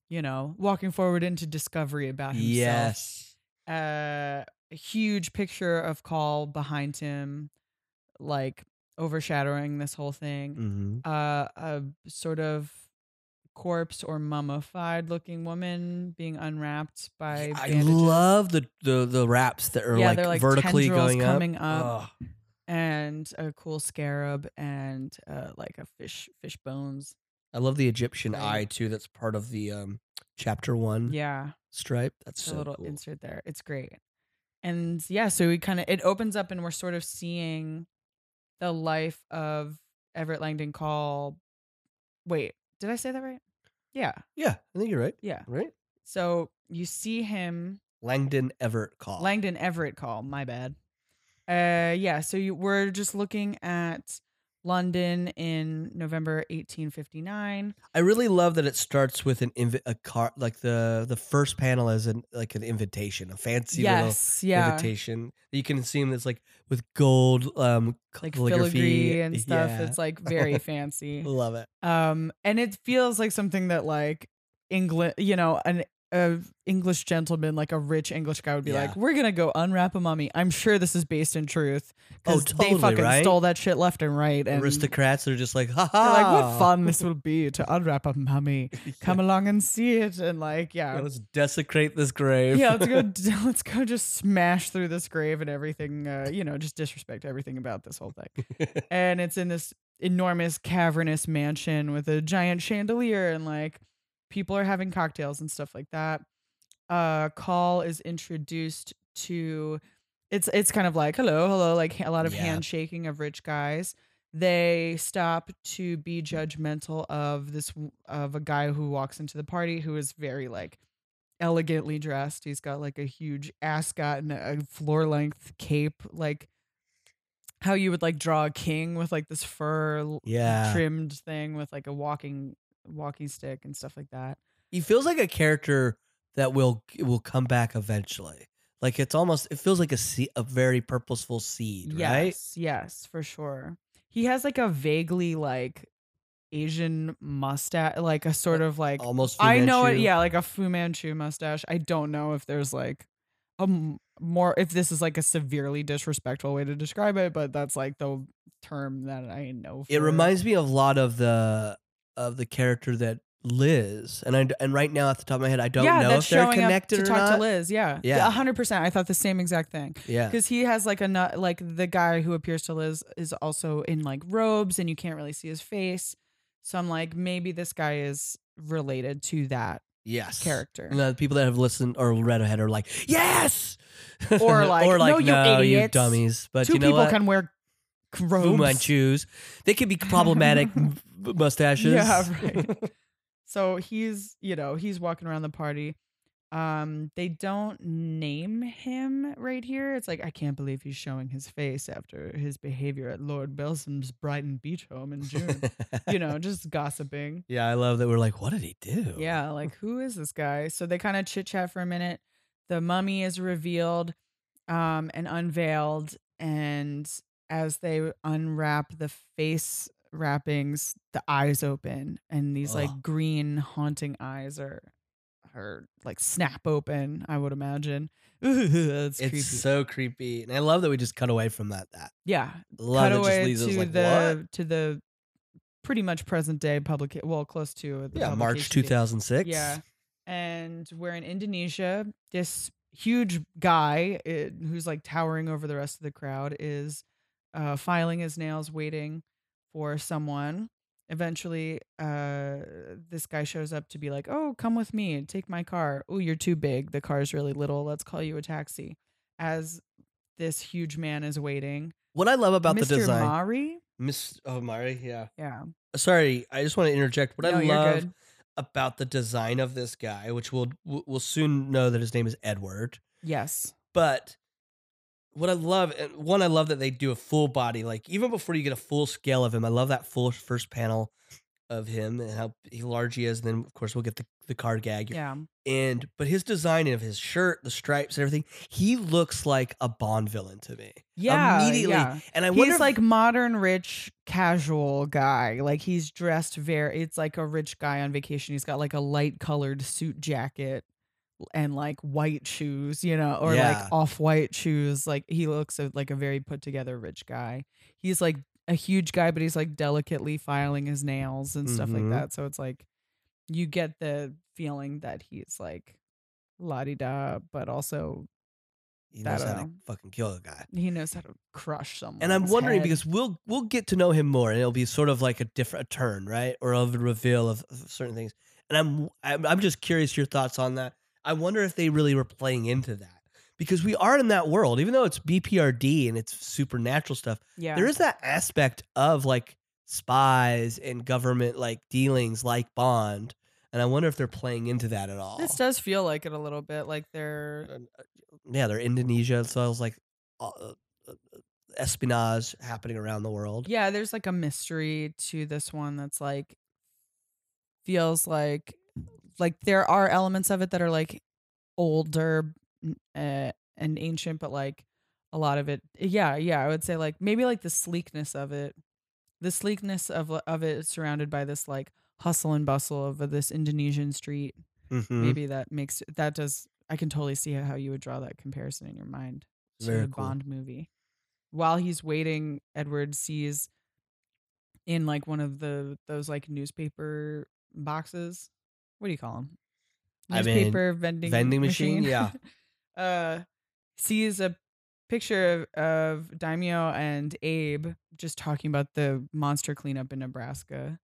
S1: you know walking forward into discovery about himself
S2: Yes.
S1: uh, a huge picture of Call behind him, like overshadowing this whole thing.
S2: hmm
S1: Uh, a sort of corpse or mummified looking woman being unwrapped by
S2: I
S1: bandages.
S2: love the, the the wraps that are
S1: Yeah,
S2: like,
S1: like
S2: vertically going
S1: coming
S2: up.
S1: up. And a cool scarab and uh, like a fish fish bones.
S2: I love the Egyptian
S1: Right.
S2: eye too. That's part of the um chapter one
S1: Yeah,
S2: stripe. That's
S1: a little
S2: cool.
S1: insert there. It's great. And yeah, so we kind of it opens up and we're sort of seeing the life of Everett Langdon Call. Wait, did I say that right? Yeah,
S2: yeah, I think you're right.
S1: yeah.
S2: Right.
S1: So you see him
S2: Langdon Everett call.
S1: Langdon Everett Call. My bad. Uh, yeah. So you, we're just looking at London in November 1859.
S2: I really love that it starts with an invi- a car like the the first panel is an like an invitation, a fancy
S1: yes,
S2: little
S1: yeah.
S2: invitation. You can see them. It's like with gold um
S1: Like filigree and stuff.
S2: Yeah.
S1: It's like very fancy.
S2: love it.
S1: Um, and it feels like something that like England, you know, an a English gentleman, like a rich English guy, would be
S2: Yeah.
S1: like, "We're gonna go unwrap a mummy." I'm sure this is based in truth
S2: Oh,
S1: because
S2: totally,
S1: they fucking
S2: right?
S1: stole that shit left and right. And
S2: Aristocrats are just like, ha ha.
S1: like, "What fun this will be to unwrap a mummy! Come along and see it." And like,
S2: Yeah,
S1: yeah,
S2: let's desecrate this grave.
S1: yeah, let's go. Let's go. Just smash through this grave and everything. Uh, you know, just disrespect everything about this whole thing. and it's in this enormous cavernous mansion with a giant chandelier and like people are having cocktails and stuff like that. Uh Call is introduced to it's it's kind of like hello, hello, like a lot of
S2: Yeah.
S1: handshaking of rich guys. They stop to be judgmental of this of a guy who walks into the party who is very like elegantly dressed. He's got like a huge ascot and a floor length cape, like how you would like draw a king with like this fur
S2: Yeah.
S1: trimmed thing with like a walking walking stick and stuff like that.
S2: he feels like a character that will will come back eventually. Like it's almost it feels like a se- a very purposeful seed, right?
S1: Yes, yes, for sure. He has like a vaguely like Asian mustache, like a uh, sort of like
S2: Almost. Fu
S1: I know it, yeah, like a Fu Manchu mustache. I don't know if there's like a m- more if this is like a severely disrespectful way to describe it, but that's like the term that I know. For
S2: It reminds me of a lot of the of the character that Liz and I and right now at the top of my head I don't
S1: yeah,
S2: know if they're connected
S1: to
S2: or
S1: talk
S2: not.
S1: to Liz. Yeah,
S2: Yeah.
S1: hundred percent. I thought the same exact thing.
S2: Yeah,
S1: because he has like a nut like the guy who appears to liz is also in like robes and you can't really see his face so i'm like maybe this guy is related to that
S2: yes,
S1: character
S2: And the people that have listened or read ahead are like, yes,
S1: Or like,
S2: or like,
S1: "No, you
S2: no, you
S1: idiots.
S2: dummies. But
S1: two
S2: you know
S1: people
S2: what?
S1: can wear
S2: Fu
S1: robes
S2: Manchus. They could be problematic mustaches.
S1: Yeah, right. so he's you know he's walking around the party um they don't name him right here it's like i can't believe he's showing his face after his behavior at lord belsom's brighton beach home in june you know just gossiping
S2: Yeah, I love that we're like, what did he do?
S1: Yeah, like who is this guy? So they kind of chit chat for a minute. The mummy is revealed um and unveiled and as they unwrap the face wrappings, the eyes open and these like
S2: Ugh.
S1: green haunting eyes are are like snap open, I would imagine. That's
S2: it's
S1: creepy.
S2: so creepy, and I love that we just cut away from that. That
S1: yeah,
S2: love
S1: cut
S2: it just
S1: away to
S2: like
S1: the
S2: what?
S1: to the pretty much present day public well close to the
S2: Yeah, March two thousand six.
S1: Yeah. And we're in Indonesia. This huge guy eh, who's like towering over the rest of the crowd is uh, filing his nails, waiting for someone. Eventually, uh, this guy shows up to be like, Oh, come with me. Take my car. Oh, you're too big. The car's really little. Let's call you a taxi. As this huge man is waiting,
S2: What I love about
S1: Mr.
S2: the design,
S1: Mari.
S2: Miss Oh Mari, yeah.
S1: Yeah.
S2: Sorry, I just want to interject. What
S1: No,
S2: I love about the design of this guy, which we'll we'll we'll soon know that his name is Edward,
S1: Yes.
S2: but what I love, eh, one, I love that they do a full body. Like even before you get a full scale of him, I love that full first panel of him and how he large he is. And then of course we'll get the the card gag.
S1: Yeah.
S2: And but his design of his shirt, the stripes, and everything, he looks like a Bond villain to me.
S1: Yeah.
S2: immediately.
S1: yeah.
S2: And I wonder,
S1: he's
S2: if-
S1: like modern rich casual guy like he's dressed very it's like a rich guy on vacation he's got like a light colored suit jacket and like white shoes you know or
S2: Yeah.
S1: like off white shoes like he looks like a very put together rich guy he's like a huge guy but he's like delicately filing his nails and stuff
S2: Mhm.
S1: like that so it's like you get the feeling that he's like la-di-da but also
S2: he knows how to fucking kill a guy.
S1: he knows how to crush someone
S2: And I'm wondering because we'll we'll get to know him more, and it'll be sort of like a different a turn, right, or of a reveal of, of certain things. And I'm I'm just curious your thoughts on that. I wonder if they really were playing into that because we are in that world, even though it's BPRD and it's supernatural stuff.
S1: yeah
S2: There is that aspect of like spies and government like dealings, like Bond, and I wonder if they're playing into that at all.
S1: This does feel like it a little bit, like they're
S2: uh, yeah, they're Indonesia, so I was like, uh, uh, uh, espionage happening around the world.
S1: Yeah, there's like a mystery to this one that's like feels like like there are elements of it that are like older uh, and ancient, but like a lot of it, yeah, yeah, I would say like maybe like the sleekness of it, the sleekness of of it surrounded by this like hustle and bustle of this Indonesian street.
S2: Mhm.
S1: Maybe that makes that does. I can totally see how you would draw that comparison in your mind to
S2: Very
S1: the
S2: cool.
S1: Bond movie. While he's waiting, Edward sees in like one of the those like newspaper boxes. What do you call them?
S2: I mean,
S1: Newspaper vending
S2: vending machine, yeah.
S1: uh, sees a picture of, of Daimio and Abe just talking about the monster cleanup in Nebraska.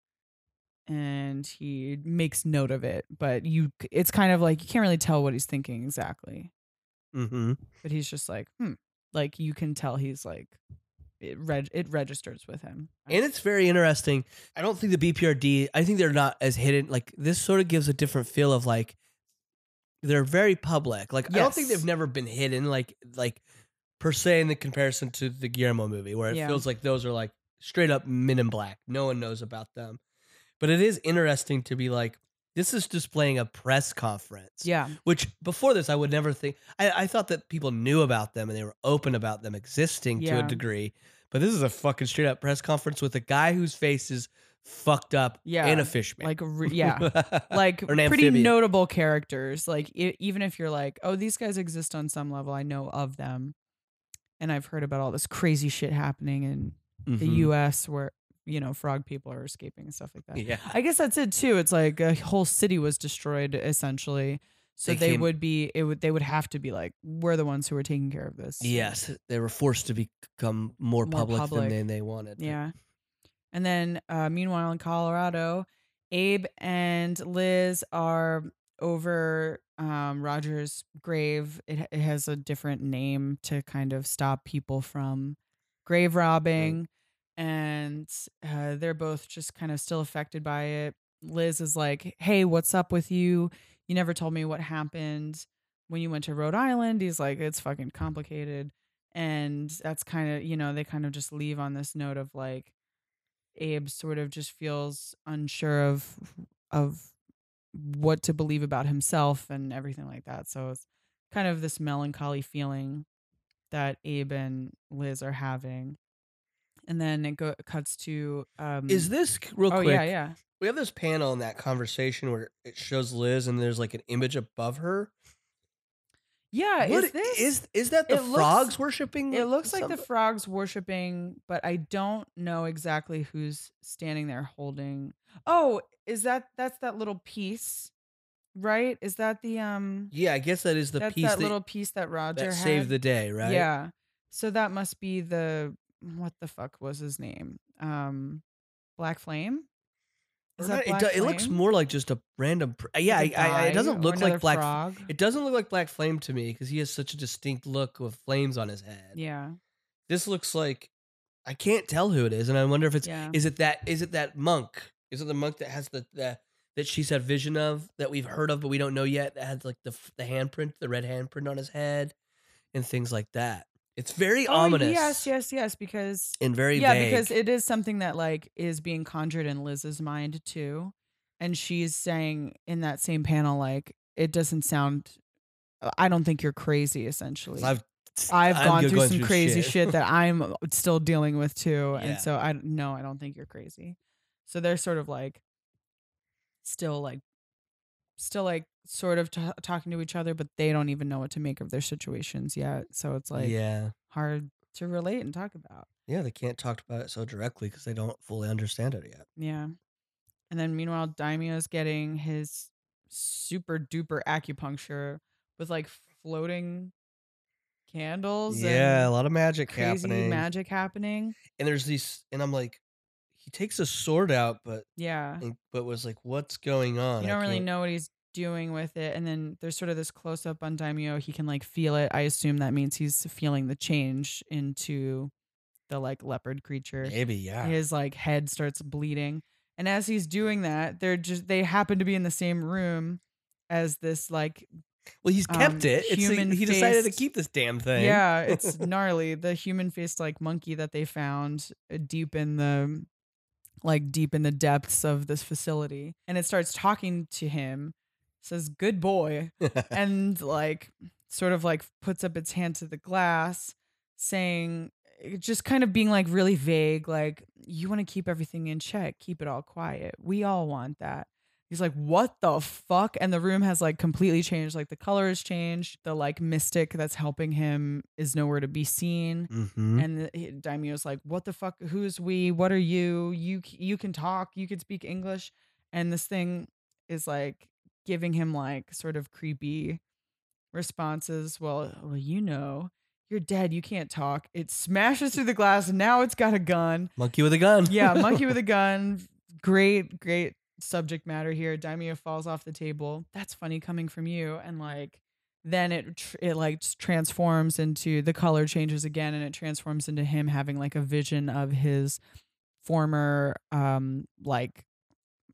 S1: And he makes note of it, but you it's kind of like you can't really tell what he's thinking exactly.
S2: Mhm.
S1: But he's just like, hmm. Like you can tell he's like it reg- it registers with him.
S2: And it's very interesting. I don't think the BPRD, I think they're not as hidden. Like this sort of gives a different feel of like they're very public. Like I don't think
S1: Yes.
S2: they've never been hidden like like per se in the comparison to the Guillermo movie where it
S1: Yeah.
S2: feels like those are like straight up men in black. No one knows about them. But it is interesting to be like this is displaying a press conference.
S1: yeah.
S2: Which before this, I would never think. I, I thought that people knew about them and they were open about them existing to a degree. But this is a fucking straight up press conference with a guy whose face is fucked up
S1: Yeah,
S2: and a fishman.
S1: Like re- yeah. like pretty
S2: amphibian.
S1: notable characters. Like e- even if you're like, oh, these guys exist on some level, I know of them, and I've heard about all this crazy shit happening in the
S2: Mhm.
S1: U.S. where you know frog people are escaping and stuff like that.
S2: Yeah.
S1: I guess that's it too. It's like a whole city was destroyed essentially, so
S2: They
S1: they,
S2: came-
S1: would be it would they would have to be like we're the ones who are taking care of this.
S2: Yes, they were forced to become more,
S1: More
S2: public,
S1: public.
S2: than they, they wanted.
S1: Yeah. And then uh, meanwhile in Colorado, Abe and Liz are over um, Roger's grave. It, it has a different name to kind of stop people from grave robbing. And uh, they're both just kind of still affected by it. Liz is like, Hey, what's up with you? You never told me what happened when you went to Rhode Island. He's like, It's fucking complicated. And that's kind of, you know, they kind of just leave on this note of like, Abe sort of just feels unsure of of what to believe about himself and everything like that. So it's kind of this melancholy feeling that Abe and Liz are having. And then it go cuts to um
S2: Is this real
S1: Oh
S2: quick?
S1: yeah, yeah.
S2: We have this panel in that conversation where it shows Liz and there's like an image above her.
S1: Yeah,
S2: What
S1: is this
S2: is is that the
S1: it looks-
S2: frogs worshiping?
S1: It looks like the
S2: something?
S1: frogs worshiping, but I don't know exactly who's standing there holding. Oh, is that that's that little piece, right? Is that the um?
S2: Yeah, I guess that is the
S1: that's
S2: piece
S1: that,
S2: that,
S1: little piece that Roger
S2: that
S1: had.
S2: saved the day, right?
S1: Yeah. So that must be the what the fuck was his name? Um, Black Flame. Is that
S2: it,
S1: Black
S2: do- it looks more like just a random. Pr- yeah, I,
S1: Like a
S2: I, I- it doesn't look like black.
S1: frog.
S2: It doesn't look like Black Flame to me because he has such a distinct look with flames on his head.
S1: Yeah.
S2: This looks like I can't tell who it is, and I wonder if it's
S1: Yeah.
S2: is it that is it that monk? Is it the monk that has the, the that she's had vision of that we've heard of but we don't know yet that has like the the handprint, the red handprint on his head, and things like that. It's very
S1: Oh,
S2: ominous.
S1: yes, yes, yes. Because
S2: and very
S1: yeah,
S2: vague.
S1: because it is something that like is being conjured in Liz's mind too, and she's saying in that same panel like it doesn't sound. uh, I don't think you're crazy. Essentially,
S2: I've
S1: I've
S2: I'm
S1: gone through some
S2: through
S1: crazy
S2: shit.
S1: shit. that I'm still dealing with too,
S2: Yeah.
S1: and so I no, I don't think you're crazy. So they're sort of like still like still like sort of t- talking to each other, but they don't even know what to make of their situations yet. So it's like
S2: yeah,
S1: hard to relate and talk about.
S2: yeah, they can't talk about it so directly because they don't fully understand it yet.
S1: Yeah. And then meanwhile, Daimio's getting his super duper acupuncture with like floating candles.
S2: Yeah, a lot of magic
S1: crazy
S2: happening.
S1: magic happening.
S2: and there's these, and I'm like, he takes a sword out, but
S1: Yeah.
S2: and- but was like, what's going on?
S1: You don't really know what he's doing with it. And then there's sort of this close up on Daimio. He can like feel it. I assume that means he's feeling the change into the like leopard creature.
S2: Maybe, yeah.
S1: his like head starts bleeding and as he's doing that they're just they happen to be in the same room as this like
S2: Well, he's kept
S1: Um,
S2: it. It's he decided to keep this damn thing.
S1: Yeah, it's gnarly. The human faced like monkey that they found uh, deep in the like deep in the depths of this facility. And it starts talking to him, says, Good boy. and like sort of like puts up its hand to the glass, saying just kind of being like really vague, like, you want to keep everything in check, keep it all quiet. We all want that. He's like, what the fuck? And the room has like completely changed. Like the color has changed. The like mystic that's helping him is nowhere to be seen.
S2: hmm
S1: And the, Daimio's like, "What the fuck? Who's we? What are you? You you can talk. You can speak English." And this thing is like giving him like sort of creepy responses. Well, well, you know, you're dead. You can't talk. It smashes through the glass. And now it's got a gun.
S2: Monkey with a gun.
S1: Yeah, monkey with a gun. Great, great subject matter here. Daimio falls off the table. That's funny coming from you. And like, then it tr- it like transforms into the color changes again, and it transforms into him having like a vision of his former um like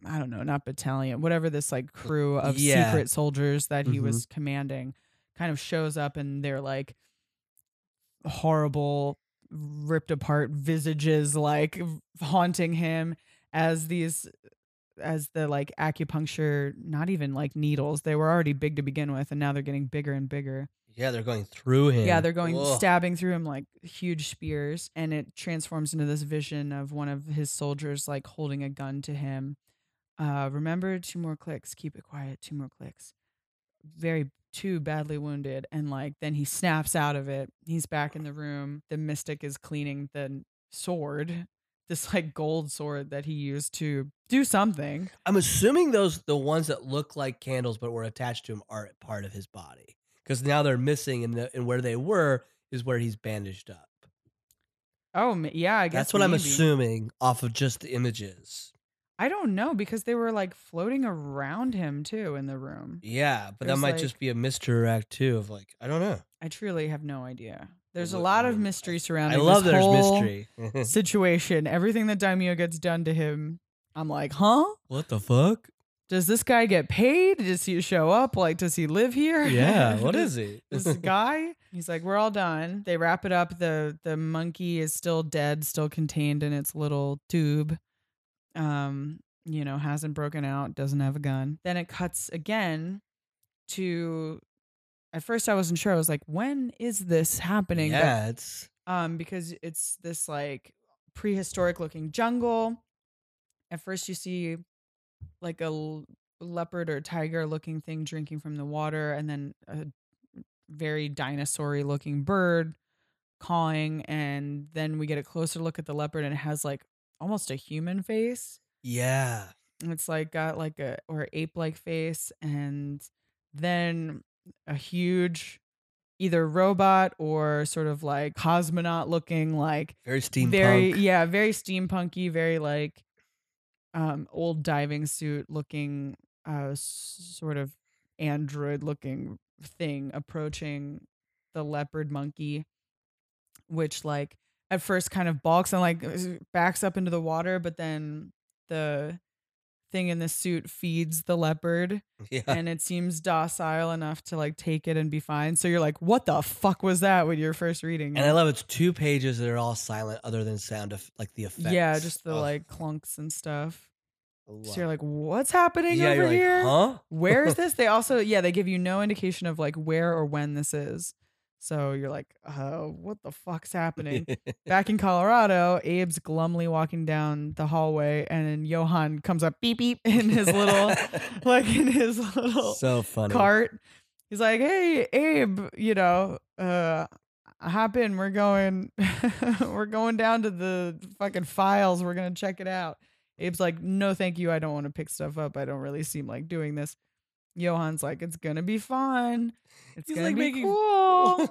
S1: I don't know, not battalion, whatever this like crew of
S2: Yeah.
S1: secret soldiers that he
S2: Mhm.
S1: was commanding kind of shows up and they're like horrible ripped apart visages like haunting him as these as the like acupuncture not even like needles they were already big to begin with and now they're getting bigger and bigger
S2: Yeah, they're going through him.
S1: yeah they're going
S2: Ugh.
S1: stabbing through him like huge spears and it transforms into this vision of one of his soldiers like holding a gun to him uh remember two more clicks keep it quiet two more clicks very too badly wounded and like then he snaps out of it he's back in the room the mystic is cleaning the sword this like gold sword that he used to do something
S2: I'm assuming those the ones that look like candles but were attached to him are part of his body because now they're missing, and the and where they were is where he's bandaged up.
S1: oh yeah i guess
S2: That's what I'm assuming off of just the images.
S1: I don't know because they were like floating around him too in the room
S2: Yeah, but that
S1: There's,
S2: might
S1: like-
S2: just be a misdirect too. Of like, I don't know.
S1: i truly have no idea there's a lot
S2: I
S1: of mystery
S2: I
S1: surrounding
S2: love
S1: this
S2: there's
S1: whole
S2: mystery.
S1: situation everything that daimio gets done to him i'm like huh
S2: what the fuck?
S1: does this guy get paid? Does he show up? Like, does he live here?
S2: Yeah, what is he?
S1: this guy? He's like, we're all done. They wrap it up. the The monkey is still dead, still contained in its little tube. Um, you know, hasn't broken out, doesn't have a gun. Then it cuts again to. At first, I wasn't sure. I was like, when is this happening? But
S2: yeah, it's
S1: um because it's this like prehistoric looking jungle at first you see like a leopard or tiger looking thing drinking from the water and then a very dinosaur looking bird cawing and then we get a closer look at the leopard and it has like almost a human face
S2: yeah.
S1: it's like got like a or ape like face and then a huge either robot or sort of like cosmonaut looking like
S2: Very steampunk.
S1: very yeah very steampunky very like um old diving suit looking uh sort of android looking thing approaching the leopard monkey which like at first kind of balks and like backs up into the water but then the thing in the suit feeds the leopard
S2: yeah.
S1: and it seems docile enough to like take it and be fine so you're like what the fuck was that when you're first reading
S2: And? I love it's two pages that are all silent other than sound of like the effects.
S1: Yeah, just the
S2: of-
S1: like clunks and stuff. So you're like, what's happening
S2: yeah,
S1: over
S2: you're like,
S1: here?
S2: huh?
S1: Where is this? They also, yeah, they give you no indication of like where or when this is. So you're like, uh, what the fuck's happening? Back in Colorado, Abe's glumly walking down the hallway, and then Johan comes up beep beep in his little, like in his little
S2: so funny.
S1: cart. He's like, "Hey, Abe, you know, uh, hop in. We're going, we're going down to the fucking files. We're gonna check it out." Abe's like, "No, thank you. I don't want to pick stuff up. I don't really seem like doing this." Johan's like, "It's gonna be fun. It's
S2: He's
S1: gonna
S2: like
S1: be
S2: making-
S1: cool."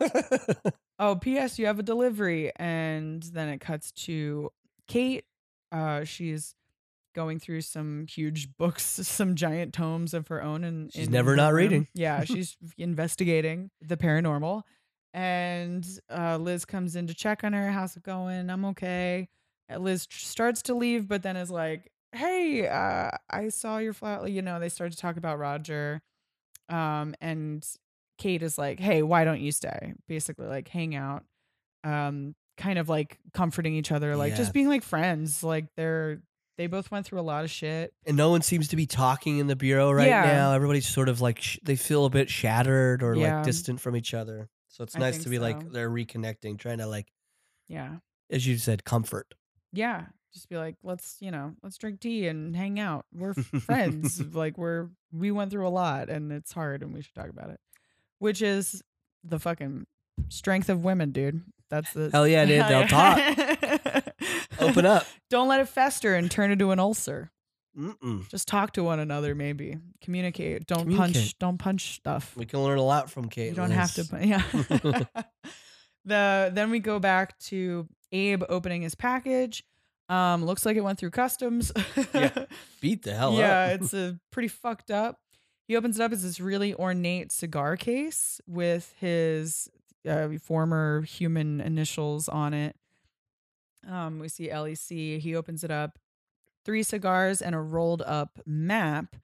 S1: oh, P.S. You have a delivery, and then it cuts to Kate. Uh, she's going through some huge books, some giant tomes of her own, and
S2: She's never not reading.
S1: Yeah, she's investigating the paranormal, and uh, Liz comes in to check on her. How's it going? I'm okay. Liz starts to leave, but then is like, "Hey, uh, I saw your flat." You know, they start to talk about Roger, um, and Kate is like, "Hey, why don't you stay?" Basically, like hang out, um, kind of like comforting each other, like
S2: Yeah.
S1: just being like friends. Like they're they both went through a lot of shit.
S2: And no one seems to be talking in the bureau right
S1: Yeah.
S2: now. Everybody's sort of like sh- they feel a bit shattered or
S1: Yeah.
S2: like distant from each other. So it's nice to be like they're reconnecting, trying to like,
S1: Yeah,
S2: as you said, comfort.
S1: yeah. Just be like, let's you know, let's drink tea and hang out. We're friends. Like we're we went through a lot and it's hard and we should talk about it. Which is the fucking strength of women, dude. That's the
S2: Hell yeah, dude. They'll talk. Open up.
S1: Don't let it fester and turn into an ulcer.
S2: Mm-mm.
S1: Just talk to one another, maybe communicate. Don't
S2: Communicate.
S1: punch. Don't punch stuff.
S2: We can learn a lot from Kate.
S1: You don't have to. Yeah. the then we go back to Abe opening his package. Um, looks like it went through customs.
S2: Yeah. Beat the hell
S1: yeah,
S2: up.
S1: it's a pretty fucked up. He opens it up as this really ornate cigar case with his uh, former human initials on it. Um, we see LEC. He opens it up, three cigars and a rolled up map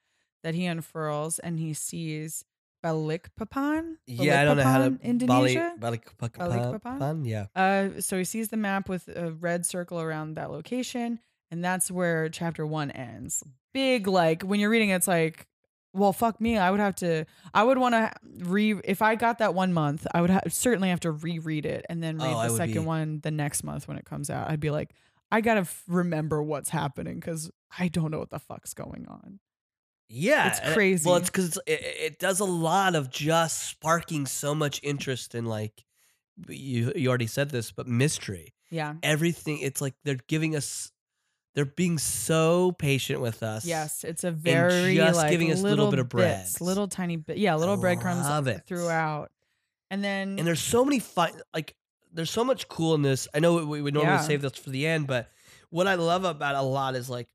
S1: that he unfurls, and he sees Balikpapan.
S2: yeah, I don't know how to
S1: Balikpapan, Indonesia.
S2: Bali,
S1: Balikpapan?
S2: Balikpapan? Yeah.
S1: Uh, so he sees the map with a red circle around that location, and that's where chapter one ends. Big, like when you're reading, it's like, well, fuck me. I would have to. I would want to re. If I got that one month, I would ha- certainly have to reread it and then read
S2: Oh,
S1: the second
S2: be-
S1: one the next month when it comes out. I'd be like, I gotta f- remember what's happening because I don't know what the fuck's going on.
S2: Yeah,
S1: It's
S2: it-
S1: crazy.
S2: well, it's because it, it does a lot of just sparking so much interest in like you. You already said this, but mystery.
S1: Yeah.
S2: Everything. It's like they're giving us. They're being so patient with us.
S1: Yes, it's a very
S2: just
S1: like
S2: giving us a little bit of
S1: bits,
S2: bread.
S1: little tiny bit, yeah, little breadcrumbs throughout, and then
S2: and there's so many fun. Like there's so much cool in this. I know we would normally
S1: Yeah.
S2: save this for the end, but what I love about a lot is like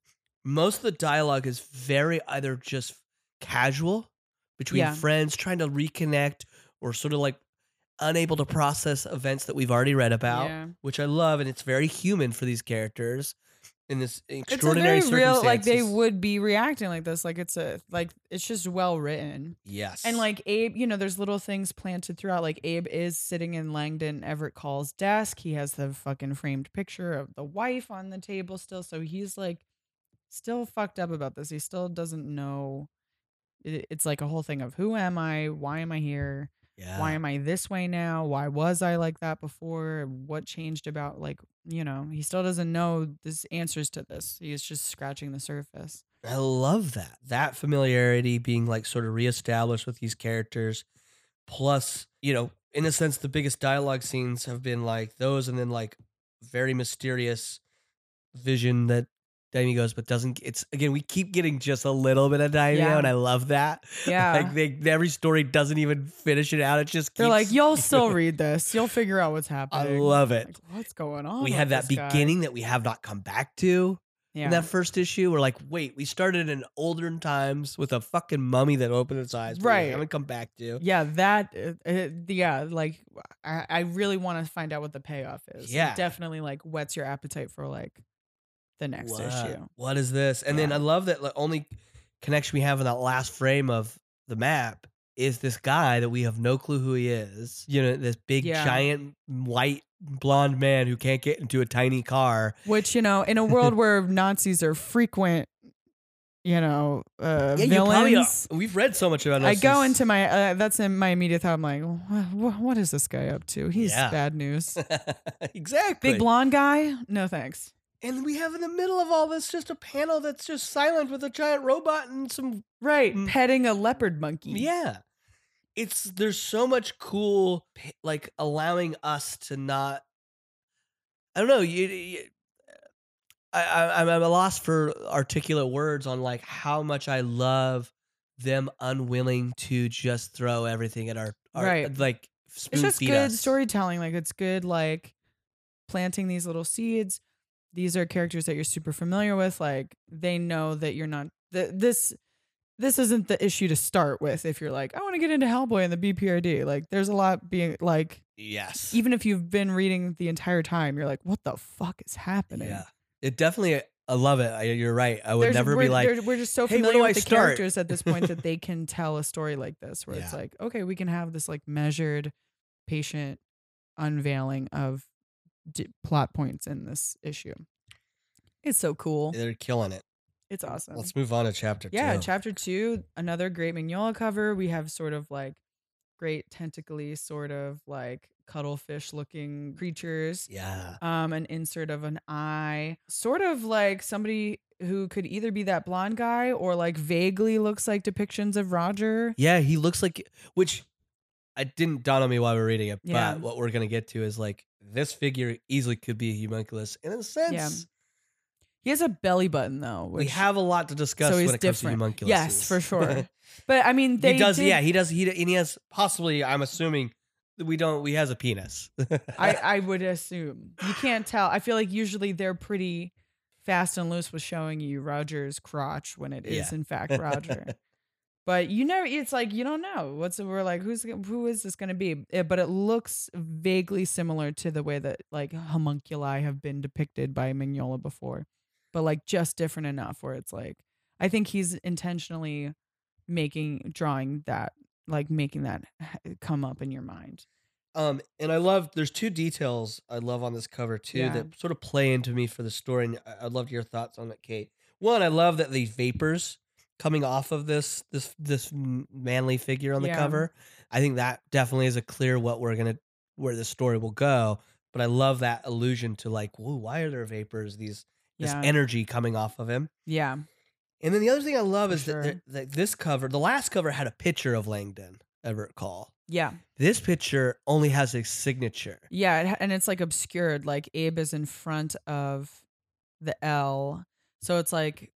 S2: most of the dialogue is very either just casual between
S1: Yeah.
S2: friends trying to reconnect or sort of like unable to process events that we've already read about,
S1: Yeah.
S2: which I love, and it's very human for these characters in this
S1: it's a
S2: extraordinary
S1: very real like they would be reacting like this like it's a like it's just well written
S2: Yes,
S1: and like abe you know there's little things planted throughout like abe is sitting in langdon everett call's desk he has the fucking framed picture of the wife on the table still so he's like still fucked up about this he still doesn't know it, it's like a whole thing of who am i why am i here
S2: yeah.
S1: why am I this way now? Why was I like that before? What changed about like, you know, he still doesn't know this answers to this. He's just scratching the surface.
S2: I love that. That familiarity being like sort of reestablished with these characters. Plus, you know, in a sense, the biggest dialogue scenes have been like those and then like very mysterious vision that Daimio goes, but doesn't. It's again, we keep getting just a little bit of Daimio,
S1: Yeah.
S2: and I love that.
S1: Yeah.
S2: like they, every story doesn't even finish it out. It just
S1: They're like, you'll still read this. You'll figure out what's happening.
S2: I love it.
S1: Like, what's going on?
S2: we have that
S1: this guy?
S2: beginning that we have not come back to.
S1: Yeah.
S2: in that first issue. We're like, wait, we started in olden times with a fucking mummy that opened its eyes. Right. we
S1: Right.
S2: haven't come back to.
S1: yeah, that uh, uh, yeah, like I, I really want to find out what the payoff is. It
S2: Yeah.
S1: definitely like whets your appetite for like the next
S2: What-
S1: issue.
S2: What is this? And then I love that the only connection we have in that last frame of the map is this guy that we have no clue who he is. You know, this big
S1: Yeah.
S2: giant white blonde man who can't get into a tiny car.
S1: Which you know, in a world where Nazis are frequent, you know, uh,
S2: Yeah, you probably
S1: villains.
S2: We've read so much about
S1: I go into my uh, that's in my immediate thought. I'm like, what, what is this guy up to? He's
S2: Yeah.
S1: bad news.
S2: exactly.
S1: Big blonde guy? No thanks.
S2: And we have in the middle of all this just a panel that's just silent with a giant robot and some
S1: Right, petting a leopard monkey.
S2: Yeah. It's there's so much cool like allowing us to not I don't know, you, you I, I'm at a loss for articulate words on like how much I love them unwilling to just throw everything at our, our
S1: Right.
S2: like
S1: it's just good
S2: us.
S1: storytelling. Like it's good, like planting these little seeds. These are characters that you're super familiar with. Like they know that you're not th- this. This isn't the issue to start with. If you're like, I want to get into Hellboy and the BPRD, like there's a lot being like,
S2: Yes.
S1: even if you've been reading the entire time, you're like, what the fuck is happening?
S2: Yeah. It definitely
S3: I love it. I, you're right. I would
S1: There's-
S3: never be like,
S1: we're just so
S3: "Hey,
S1: familiar with
S3: I
S1: the
S3: start?"
S1: characters at this point that they can tell a story like this, where it's like, okay, we can have this like measured, patient unveiling of d- plot points in this issue. It's so cool.
S2: They're killing it.
S1: It's awesome.
S2: Let's move on to chapter
S1: yeah,
S2: two.
S1: chapter two, another great Mignola cover. We have sort of like great tentacly, sort of like cuttlefish looking creatures.
S3: yeah,
S1: Um, an insert of an eye, sort of like somebody who could either be that blonde guy or like vaguely looks like depictions of Roger.
S2: yeah, he looks like which I didn't dawn on me while we are reading it,
S1: Yeah.
S2: but what we're gonna get to is like this figure easily could be a homunculus. In a sense,
S1: He has a belly button though. Which,
S2: we have a lot to discuss
S1: so
S2: when it
S1: different.
S2: comes to homunculuses.
S1: Yes, for sure. but I mean, they
S2: he does.
S1: did-
S2: Yeah, he does. He and he has possibly. I'm assuming we don't. He has a penis.
S1: I, I would assume you can't tell. I feel like usually they're pretty fast and loose with showing you Roger's crotch when it is
S2: Yeah.
S1: in fact Roger. But you know, it's like you don't know what's we're like who's who is this going to be? Eh, But it looks vaguely similar to the way that like homunculi have been depicted by Mignola before, but like just different enough where it's like I think he's intentionally making drawing that like making that come up in your mind.
S2: Um, and I love there's two details I love on this cover too
S1: Yeah.
S2: that sort of play into me for the story. And I- I'd love your thoughts on it, Kate. One, I love that these vapors coming off of this this this manly figure on the
S1: Yeah.
S2: cover. I think that definitely is a clear what we're gonna where the story will go. But I love that allusion to like, whoa, why are there vapors? These this
S1: Yeah.
S2: energy coming off of him.
S1: Yeah.
S2: And then the other thing I love
S1: For
S2: is that,
S1: sure.
S2: that, that this cover, the last cover had a picture of Langdon Everett Call.
S1: Yeah.
S2: This picture only has a signature.
S1: Yeah, it, and it's like obscured. Like Abe is in front of the L, so it's like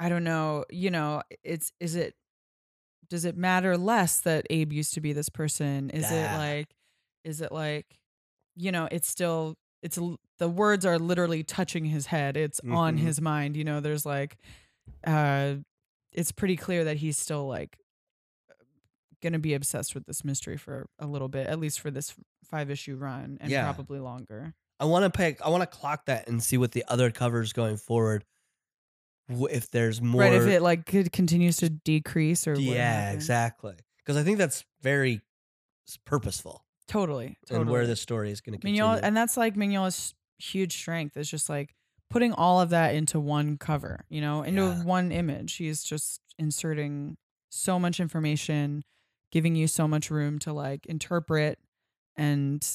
S1: I don't know. You know, it's is it does it matter less that Abe used to be this person? Is it like is it like you know? It's still it's the words are literally touching his head. It's on
S2: Mhm.
S1: his mind. You know, there's like uh, it's pretty clear that he's still like going to be obsessed with this mystery for a little bit, at least for this five issue run, and
S2: Yeah.
S1: probably longer.
S2: I want to pick. I want to clock that and see what the other covers going forward. If there's more,
S1: right? If it like could, continues to decrease or
S2: yeah, exactly. Because I think that's very purposeful
S1: Totally, totally.
S2: and where the story is going to continue.
S1: Mignola, and that's like Mignola's huge strength is just like putting all of that into one cover, you know, into
S2: Yeah.
S1: one image. He's just inserting so much information, giving you so much room to like interpret and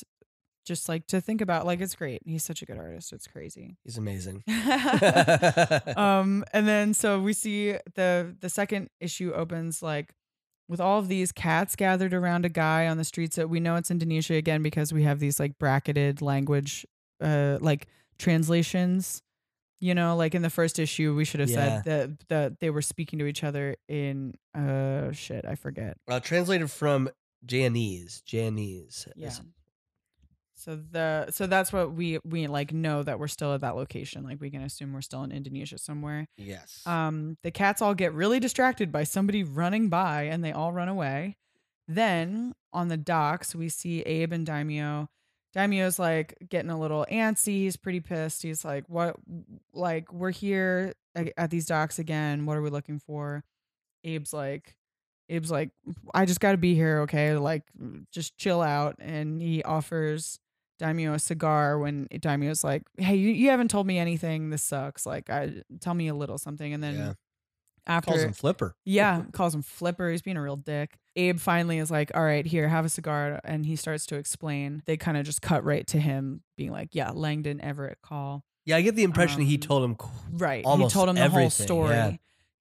S1: just like to think about. Like it's great. He's such a good artist. It's crazy.
S2: He's amazing.
S1: um and then so we see the the second issue opens like with all of these cats gathered around a guy on the streets that we know it's Indonesia again because we have these like bracketed language uh like translations you know like in the first issue we should have
S2: Yeah.
S1: said that that they were speaking to each other in uh shit I forget
S2: uh, translated from Janese. Janese.
S1: yeah so the so that's what we we like know that we're still at that location like we can assume we're still in Indonesia somewhere
S2: Yes.
S1: Um, the cats all get really distracted by somebody running by and they all run away. Then on the docks, we see Abe and Daimio. Daimio's like getting a little antsy. He's pretty pissed. He's like, What? Like, we're here at these docks again. What are we looking for? Abe's like, Abe's like, I just got to be here. Okay. Like, just chill out. And he offers Daimio a cigar when Daimio's like, Hey, you, you haven't told me anything. This sucks. Like, I tell me a little something. And then
S2: yeah.
S1: after
S2: Calls him Flipper.
S1: yeah, calls him Flipper. He's being a real dick. Abe finally is like, "All right, here, have a cigar," and he starts to explain. They kind of just cut right to him being like, "Yeah, Langdon Everett call."
S2: Yeah, I get the impression he
S1: Um,
S2: told him.
S1: Right. He told him the whole story.
S2: yeah.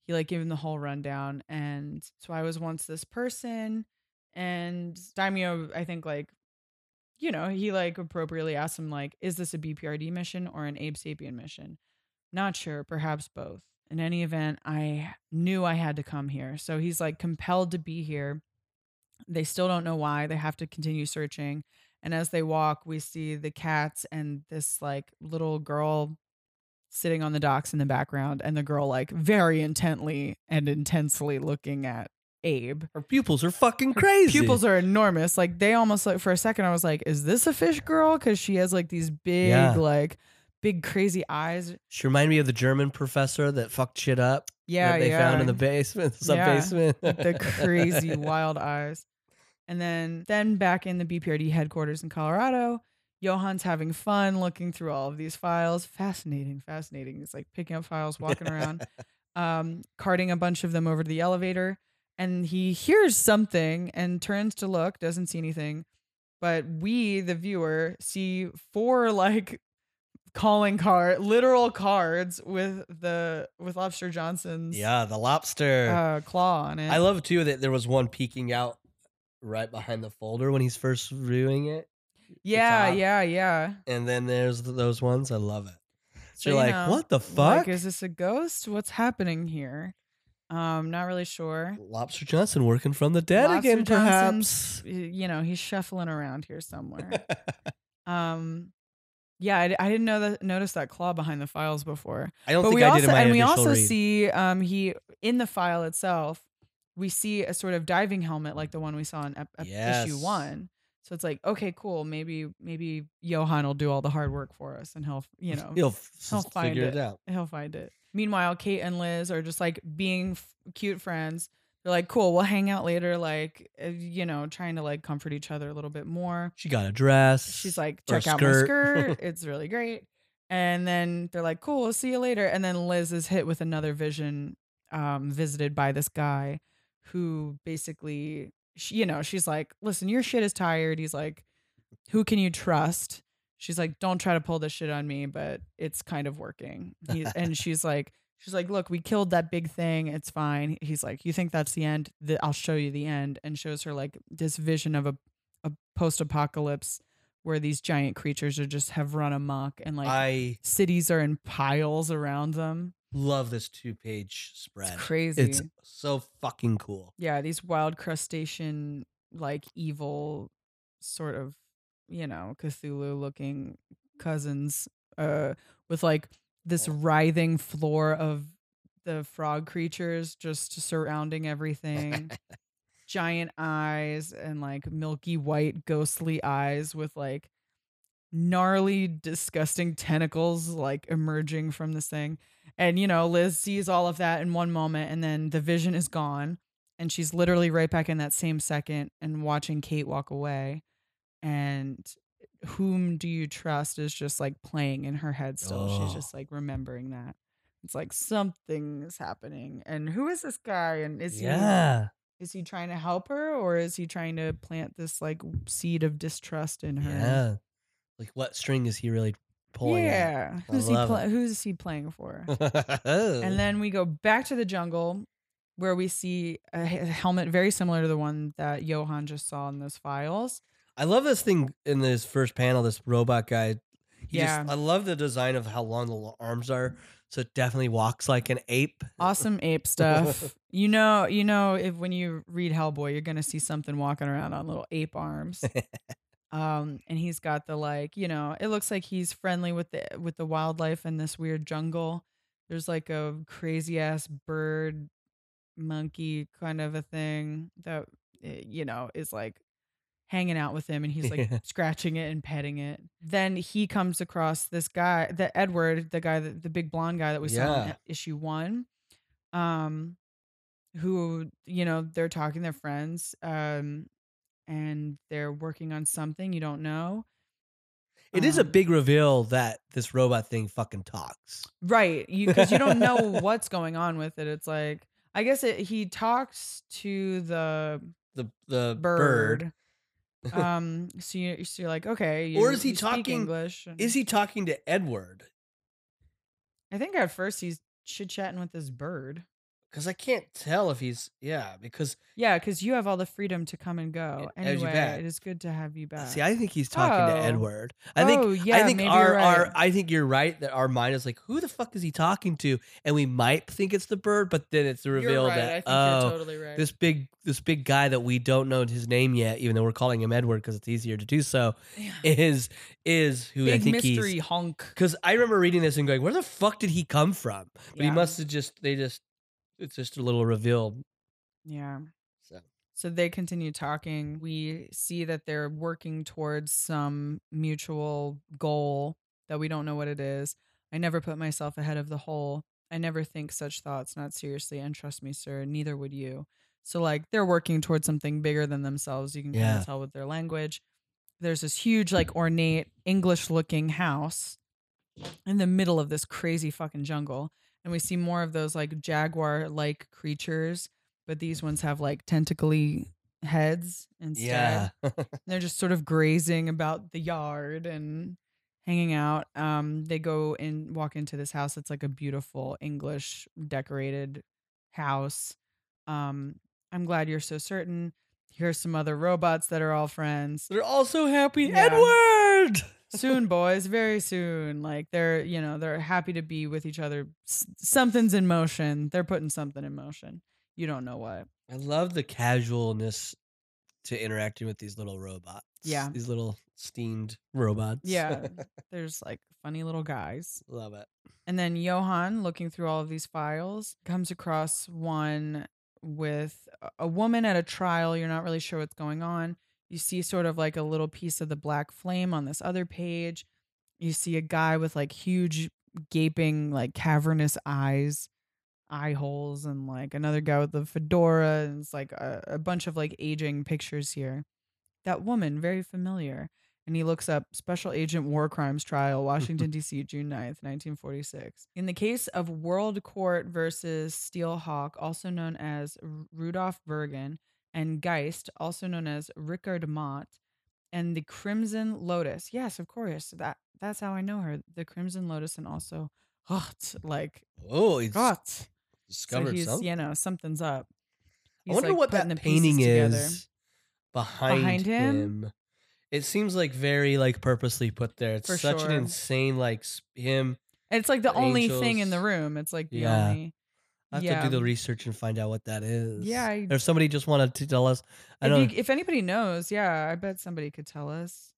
S1: He like gave him the whole rundown. And so I was once this person. And Daimyo, I think like, you know, he like appropriately asked him like, is this a BPRD mission or an Abe Sapien mission? Not sure, perhaps both. In any event, I knew I had to come here. So he's like compelled to be here. They still don't know why. They have to continue searching. And as they walk, we see the cats and this like little girl sitting on the docks in the background, and the girl like very intently and intensely looking at Abe.
S2: Her pupils are fucking crazy.
S1: Pupils are enormous. Like they almost like for a second, I was like, "Is this a fish girl?" Because she has like these big
S2: Yeah.
S1: like big crazy eyes.
S2: She reminded me of the German professor that fucked shit up.
S1: Yeah,
S2: that they
S1: yeah.
S2: found in the basement, sub
S1: Yeah,
S2: basement.
S1: the crazy wild eyes. And then then back in the BPRD headquarters in Colorado, Johan's having fun looking through all of these files. Fascinating, fascinating. He's like picking up files, walking around, um, carting a bunch of them over to the elevator. And he hears something and turns to look, doesn't see anything. But we, the viewer, see four like calling card, literal cards with the with Lobster Johnson's
S2: yeah, the lobster.
S1: uh, claw on it.
S2: I love too that there was one peeking out right behind the folder when he's first viewing it,
S1: yeah, yeah, yeah.
S2: and then there's th- those ones. I love it.
S1: So,
S2: You're
S1: you
S2: like,
S1: know,
S2: what the
S1: Like,
S2: fuck?
S1: is this a ghost? What's happening here? Um, not really sure.
S2: Lobster Johnson working from the dead
S1: Lobster
S2: again,
S1: Johnson's,
S2: perhaps.
S1: y- You know, he's shuffling around here somewhere. um, yeah, I didn't know that notice that claw behind the files before.
S2: I don't
S1: but
S2: think
S1: we
S2: I
S1: also
S2: did
S1: and we also
S2: read.
S1: see um he in the file itself we see a sort of diving helmet like the one we saw in ep- ep- issue one so it's like okay cool maybe maybe johann will do all the hard work for us and he'll you know
S2: He'll,
S1: he'll find
S2: figure
S1: it.
S2: it out.
S1: he'll find it meanwhile kate and liz are just like being f- cute friends. They're like cool we'll hang out later like uh, you know trying to like comfort each other a little bit more.
S2: She got a dress.
S1: she's like
S2: or a
S1: check out my
S2: skirt."
S1: skirt. It's really great. And then they're like cool we'll see you later. And then liz is hit with another vision um visited by this guy who basically she, you know she's like listen your shit is tired. He's like who can you trust she's like don't try to pull this shit on me but it's kind of working. He's, and she's like she's like look we killed that big thing. It's fine. He's like you think that's the end? The, i'll show you the end and shows her like this vision of a, a post-apocalypse where these giant creatures are just have run amok and like
S2: I
S1: cities are in piles around them.
S2: Love this two page spread.
S1: it's crazy.
S2: It's so fucking cool.
S1: yeah these wild crustacean like evil sort of you know cthulhu looking cousins uh with like this writhing floor of the frog creatures just surrounding everything. Giant eyes and like milky white ghostly eyes with like gnarly disgusting tentacles like emerging from this thing. And you know liz sees all of that in one moment and then the vision is gone and she's literally right back in that same second and watching kate walk away and whom do you trust is just like playing in her head still she's
S2: Oh.
S1: just like remembering that it's like something is happening and who is this guy and is he
S2: yeah.
S1: is he trying to help her or is he trying to plant this like seed of distrust in her
S2: Yeah. Like what string is he really pulling?
S1: yeah who's he
S2: it.
S1: who's he playing for
S2: and
S1: then we go back to the jungle where we see a helmet very similar to the one that johann just saw in those files
S2: I love this thing in this first panel. This robot guy. He
S1: Yeah.
S2: Just, I love the design of how long the arms are. So it definitely walks like an ape.
S1: awesome ape stuff you know you know if when you read hellboy you're gonna see something walking around on little ape arms um and he's got the like you know it looks like he's friendly with the with the wildlife in this weird jungle there's like a crazy ass bird monkey kind of a thing that eh, you know is like hanging out with him and he's like
S2: Yeah.
S1: scratching it and petting it then he comes across this guy the edward the guy that the big blonde guy that we saw in issue one um who you know they're talking they're friends um and they're working on something you don't know
S2: It is a
S1: Um,
S2: big reveal that this robot thing fucking talks.
S1: right you because you don't know what's going on with it it's like i guess it, he talks to the
S2: The the
S1: bird,
S2: bird.
S1: Um so, you, so you're like okay
S2: Or is he talking-
S1: english and-
S2: Is he talking to Edward?
S1: i think at first he's chit-chatting with this bird
S2: Because I can't tell if he's yeah. Because
S1: yeah because you have all the freedom to come and go
S2: Yeah, you
S1: anyway it is good to have you back
S2: see, I think he's talking to
S1: Oh.
S2: Edward. I think
S1: oh, yeah,
S2: I think
S1: maybe
S2: our
S1: you're
S2: our
S1: right.
S2: I think you're right that our mind is like, who the fuck is he talking to? And we might think it's the bird, but then it's the reveal
S1: right.
S2: That oh,
S1: totally right.
S2: this big this big guy that we don't know his name yet, even though we're calling him Edward because it's easier to do so,
S1: Yeah.
S2: is is who I think
S1: mystery
S2: he's.
S1: honk.
S2: Because I remember reading this and going, where the fuck did he come from? But he must have just they just it's just a little reveal.
S1: Yeah.
S2: So
S1: So they continue talking. We see that they're working towards some mutual goal that we don't know what it is. I never put myself ahead of the whole. I never think such thoughts, not seriously. And trust me, sir, neither would you. So, like, they're working towards something bigger than themselves. You can kind of tell with their language. There's this huge, like, ornate, English looking house in the middle of this crazy fucking jungle. And we see more of those, like, jaguar like creatures, but these ones have, like, tentacly heads instead
S2: Yeah.
S1: they're just sort of grazing about the yard and hanging out. Um, they go and walk into this house. It's like a beautiful English decorated house. Um, I'm glad you're so certain. Here's some other robots that are all friends.
S2: They're all so happy.
S1: Yeah.
S2: Edward.
S1: Soon, boys, very soon. Like they're, you know, they're happy to be with each other. S- something's in motion. They're putting something in motion. You don't know what.
S2: I love the casualness to interacting with these little robots.
S1: Yeah.
S2: These little steamed robots.
S1: Yeah. There's like funny little guys.
S2: love it.
S1: And then Johann, looking through all of these files, comes across one with a- a woman at a trial. You're not really sure what's going on. You see sort of like a little piece of the black flame on this other page. You see a guy with like huge, gaping, like cavernous eyes, eye holes, and like another guy with a fedora. And it's like a, a bunch of like aging pictures here. That woman, very familiar and he looks up Special Agent War Crimes Trial, Washington, D.C., June 9th, 1946. In the case of World Court versus Steel Hawk, also known as Rudolph Bergen, and Geist, also known as Rickard Mott, and the Crimson Lotus. Yes, of course. That That's how I know her. The Crimson Lotus and also Hot, like
S2: Oh, he's
S1: Hot. So
S2: discovered
S1: he's,
S2: something.
S1: you know, something's up.
S2: I wonder
S1: like,
S2: what that
S1: the
S2: painting is behind,
S1: Behind him?
S2: him. It seems like very like purposely put there. It's
S1: For
S2: such
S1: sure.
S2: an insane like him.
S1: And it's like the only thing in the room. It's like the
S2: Yeah.
S1: only.
S2: I have
S1: Yeah.
S2: to do the research and find out what that is.
S1: Yeah, I-
S2: Or if somebody just wanted to tell us. I
S1: if,
S2: don't.
S1: you, if anybody knows, yeah, I bet somebody could tell us.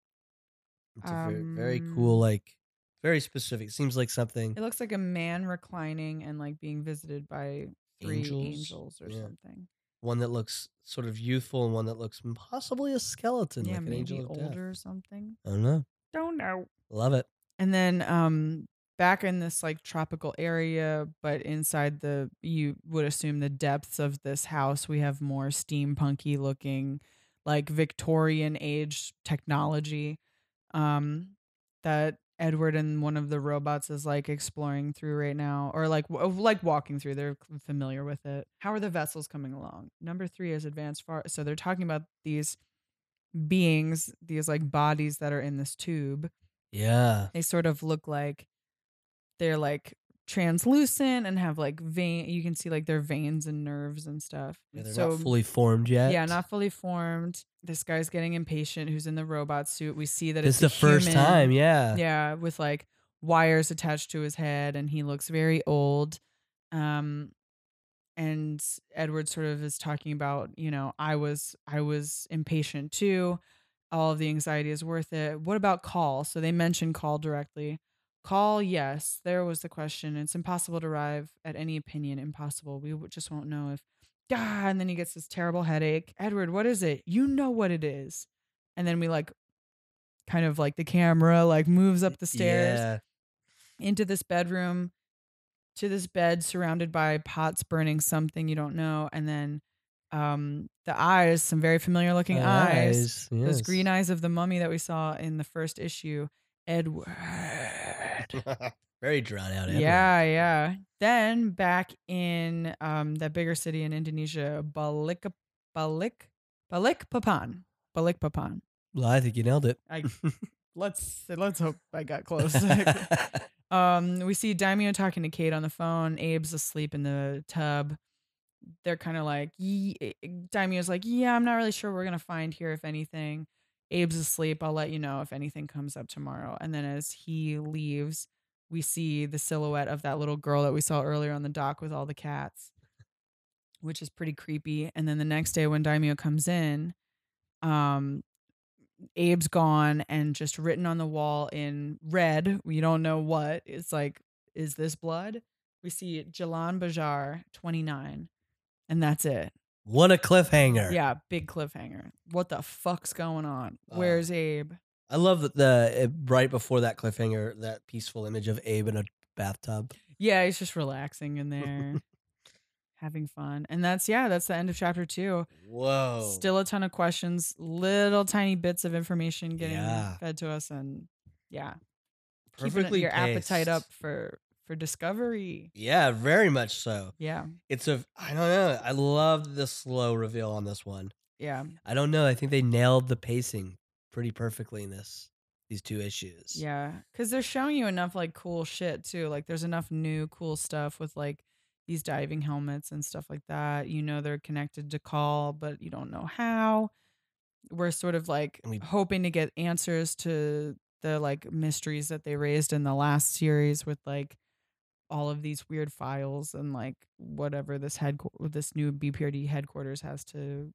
S2: it's a very, very
S1: um,
S2: cool, like very specific. Seems like something.
S1: It looks like a man reclining and like being visited by three
S2: Angels?
S1: angels, or
S2: Yeah.
S1: something.
S2: One that looks sort of youthful and one that looks possibly a skeleton,
S1: yeah,
S2: like an
S1: maybe
S2: angel of death.
S1: older or something.
S2: I don't know.
S1: Don't know.
S2: Love it.
S1: And then um back in this like tropical area, but inside the you would assume the depths of this house, we have more steampunky looking like Victorian age technology. Um that Edward and one of the robots is like exploring through right now or like w- like walking through they're familiar with it how are the vessels coming along number 3 is advanced far so they're talking about these beings these like bodies that are in this tube
S2: Yeah.
S1: they sort of look like they're like translucent and have like vein you can see like their veins and nerves and stuff
S2: yeah they're
S1: so
S2: not fully formed yet.
S1: yeah not fully formed this guy's getting impatient who's in the robot suit we see that
S2: It's
S1: it's,
S2: the first
S1: human.
S2: time. Yeah.
S1: yeah with like wires attached to his head and he looks very old um and edward sort of is talking about you know i was i was impatient too all of the anxiety is worth it what about call so they mention call directly call yes there was the question it's impossible to arrive at any opinion impossible. We just won't know if ah, and then he gets this terrible headache. Edward what is it? You know what it is. And then we like kind of like the camera like moves up the stairs
S2: Yeah.
S1: into this bedroom to this bed surrounded by pots burning something you don't know and then um the eyes some very familiar looking eyes, those
S2: yes.
S1: green eyes of the mummy that we saw in the first issue edward
S2: Very drawn out. Edward.
S1: yeah yeah then back in um that bigger city in indonesia balik balik balikpapan balikpapan
S2: Well, I think you nailed it.
S1: i let's let's hope i got close Um, we see Daimio talking to Kate on the phone. Abe's asleep in the tub. They're kind of like, Daimio's like, yeah, I'm not really sure we're gonna find here, if anything. Abe's asleep. I'll let you know if anything comes up tomorrow. And then as he leaves, we see the silhouette of that little girl that we saw earlier on the dock with all the cats, which is pretty creepy. And then the next day when Daimio comes in, um, Abe's gone and just written on the wall in red. We don't know what. It's like, is this blood? We see Jalan Bajar 29. And that's it.
S2: What a cliffhanger.
S1: Yeah, big cliffhanger. What the fuck's going on?
S2: Uh,
S1: Where's Abe?
S2: I love that the uh, right before that cliffhanger, that peaceful image of Abe in a bathtub.
S1: Yeah, he's just relaxing in there, having fun. And that's yeah, that's the end of chapter two.
S2: Whoa!
S1: Still a ton of questions, little tiny bits of information getting
S2: Yeah.
S1: fed to us, and yeah, keeping
S2: perfectly
S1: your appetite up for for discovery.
S2: Yeah, very much so.
S1: Yeah,
S2: It's a I don't know. I love the slow reveal on this one.
S1: yeah,
S2: I don't know. I think they nailed the pacing pretty perfectly in this these two issues.
S1: yeah. Because they're showing you enough like cool shit too. Like there's enough new cool stuff with like these diving helmets and stuff like that. You know they're connected to Call, but you don't know how. We're sort of like
S2: we-
S1: hoping to get answers to the like mysteries that they raised in the last series with like all of these weird files and like whatever this head this new BPRD headquarters has to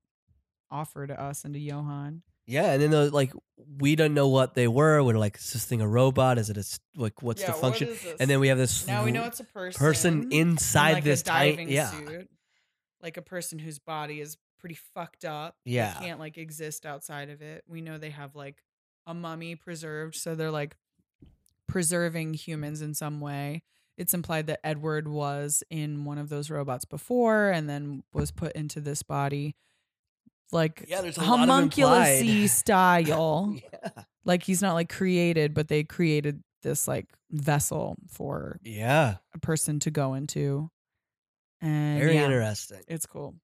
S1: offer to us and to Johann.
S2: Yeah, and then the, like we don't know what they were. We're like, is this thing a robot? Is it a like what's the function? and then we have this
S1: now we know it's a person.
S2: person
S1: in,
S2: inside
S1: like,
S2: this
S1: diving
S2: yeah.
S1: suit, like a person whose body is pretty fucked up. They
S2: Yeah.
S1: can't like exist outside of it. We know they have like a mummy preserved, so they're like preserving humans in some way. It's implied that Edward was in one of those robots before and then was put into this body. Like
S2: Yeah, there's a
S1: homunculus style.
S2: yeah.
S1: like he's not like created, but they created this like vessel for
S2: Yeah,
S1: a person to go into. And
S2: very
S1: yeah,
S2: interesting.
S1: It's cool.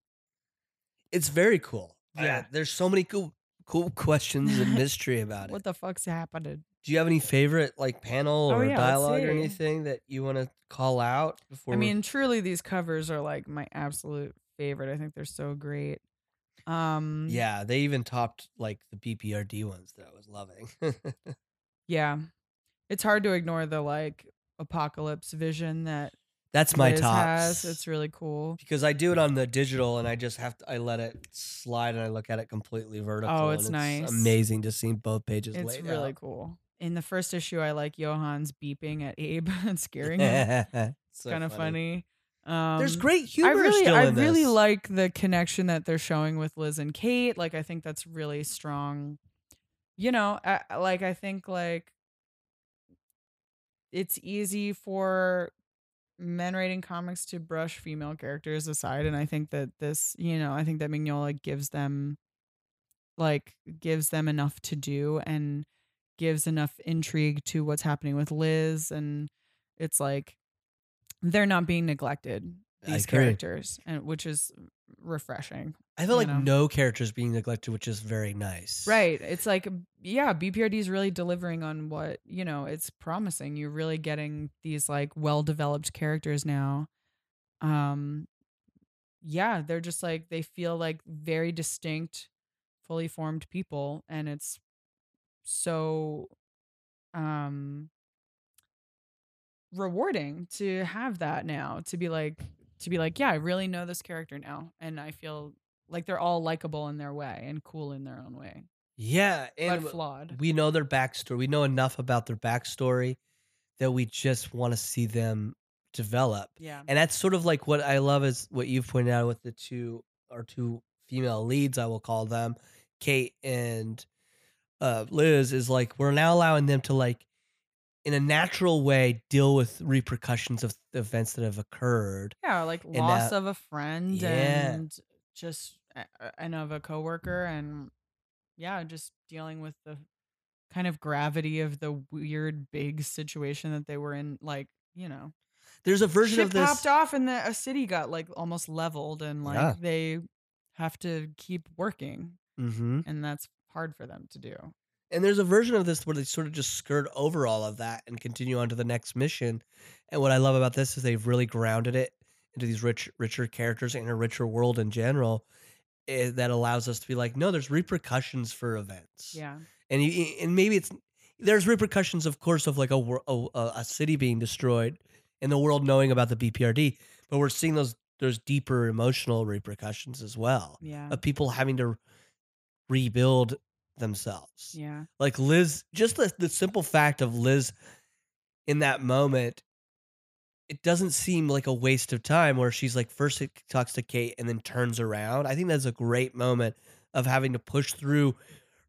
S2: It's very cool.
S1: Yeah.
S2: Uh, there's so many cool cool questions and mystery about it.
S1: What the fuck's happening?
S2: Do you have any favorite like panel
S1: Oh,
S2: or
S1: yeah,
S2: dialogue or anything that you want to call out before?
S1: I mean, truly, these covers are like my absolute favorite. I think they're so great. Um,
S2: yeah, they even topped like the BPRD ones that I was loving.
S1: yeah. It's hard to ignore the like apocalypse vision that
S2: That's my top.
S1: It's really cool.
S2: because I do it on the digital and I just have to I let it slide and I look at it completely vertical.
S1: Oh,
S2: and
S1: it's nice.
S2: Amazing to see both pages
S1: It's really
S2: out.
S1: cool. In the first issue, I like Johann's beeping at Abe and scaring him. It's
S2: So
S1: kind of funny. Um,
S2: There's great humor
S1: I really, I really
S2: this.
S1: like the connection that they're showing with Liz and Kate. Like, I think that's really strong. You know, I, like I think like it's easy for men writing comics to brush female characters aside, and I think that this, you know, I think that Mignola gives them, like, gives them enough to do and gives enough intrigue to what's happening with Liz, and it's like they're not being neglected these characters and which is refreshing
S2: I feel like
S1: know.
S2: no characters being neglected, which is very nice.
S1: right it's like yeah bprd is really delivering on what you know it's promising you're really getting these like well developed characters now um yeah they're just like they feel like very distinct fully formed people and it's so um rewarding to have that now to be like to be like yeah i really know this character now and i feel like they're all likable in their way and cool in their own way
S2: Yeah, and
S1: but flawed
S2: we know their backstory. We know enough about their backstory that we just want to see them develop.
S1: yeah
S2: And that's sort of like what I love is what you've pointed out with the two our two female leads, I will call them, Kate and uh, Liz, is like we're now allowing them to like in a natural way deal with repercussions of events that have occurred.
S1: yeah like
S2: and
S1: loss
S2: that-
S1: of a friend
S2: Yeah.
S1: and just uh, and of a coworker and yeah just dealing with the kind of gravity of the weird big situation that they were in like you know
S2: There's a version of this.
S1: popped off and the a city got like almost leveled and like
S2: Yeah.
S1: they have to keep working
S2: hmm
S1: and that's hard for them to do
S2: And there's a version of this where they sort of just skirt over all of that and continue on to the next mission. And what I love about this is they've really grounded it into these rich, richer characters and a richer world in general. eh, that allows us to be like, no, there's repercussions for events.
S1: yeah
S2: and you, and maybe it's there's repercussions, of course, of like a a, a city being destroyed and the world knowing about the BPRD, but we're seeing those those deeper emotional repercussions as well
S1: yeah
S2: of people having to rebuild themselves
S1: yeah
S2: like Liz, just the, the simple fact of Liz in that moment, it doesn't seem like a waste of time where she's like first it talks to Kate and then turns around. I think that's a great moment of having to push through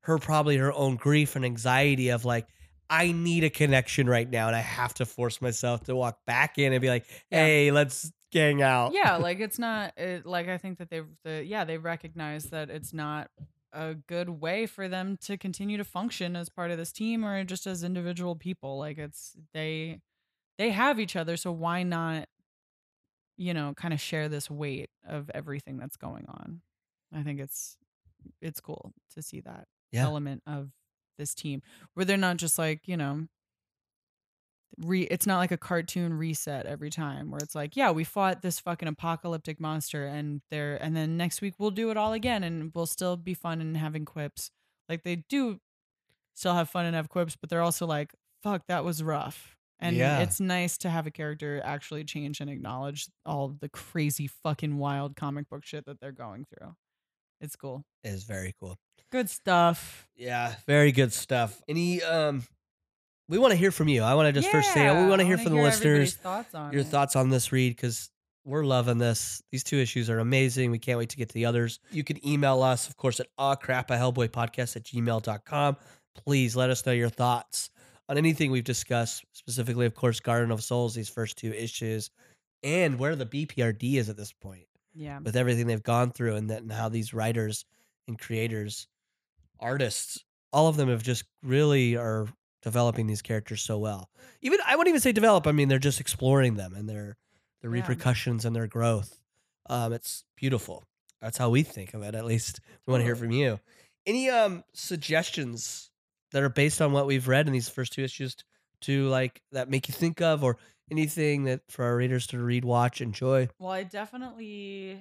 S2: her probably her own grief and anxiety of like I need a connection right now and I have to force myself to walk back in and be like,
S1: Yeah.
S2: "Hey, let's gang out."
S1: yeah like it's not it, like i think that they've the yeah they recognize that it's not a good way for them to continue to function as part of this team or just as individual people like it's they they have each other so why not you know kind of share this weight of everything that's going on i think it's it's cool to see that
S2: Yeah.
S1: element of this team where they're not just like you know re it's not like a cartoon reset every time where it's like yeah we fought this fucking apocalyptic monster and there and then next week we'll do it all again and we'll still be fun and having quips like they do still have fun and have quips but they're also like fuck that was rough and
S2: Yeah.
S1: it's nice to have a character actually change and acknowledge all the crazy fucking wild comic book shit that they're going through it's cool
S2: It is very cool.
S1: good stuff
S2: Yeah, very good stuff. Any um we want to hear from you. I want to just first say we want to hear from the listeners
S1: thoughts
S2: your
S1: it.
S2: thoughts on this read because we're loving this. These two issues are amazing. We can't wait to get to the others. You can email us, of course, at awcrap at hellboypodcast at gmail.com. Please let us know your thoughts on anything we've discussed, specifically, of course, Garden of Souls, these first two issues, and where the BPRD is at this point
S1: yeah
S2: with everything they've gone through and, that, and how these writers and creators, artists, all of them have just really are developing these characters so well. Even I wouldn't even say develop. I mean, they're just exploring them and their their
S1: Yeah.
S2: repercussions and their growth. Um, it's beautiful. That's how we think of it. At least we want to hear from you. Any um suggestions that are based on what we've read in these first two issues to like that make you think of, or anything that for our readers to read, watch, enjoy?
S1: Well, I definitely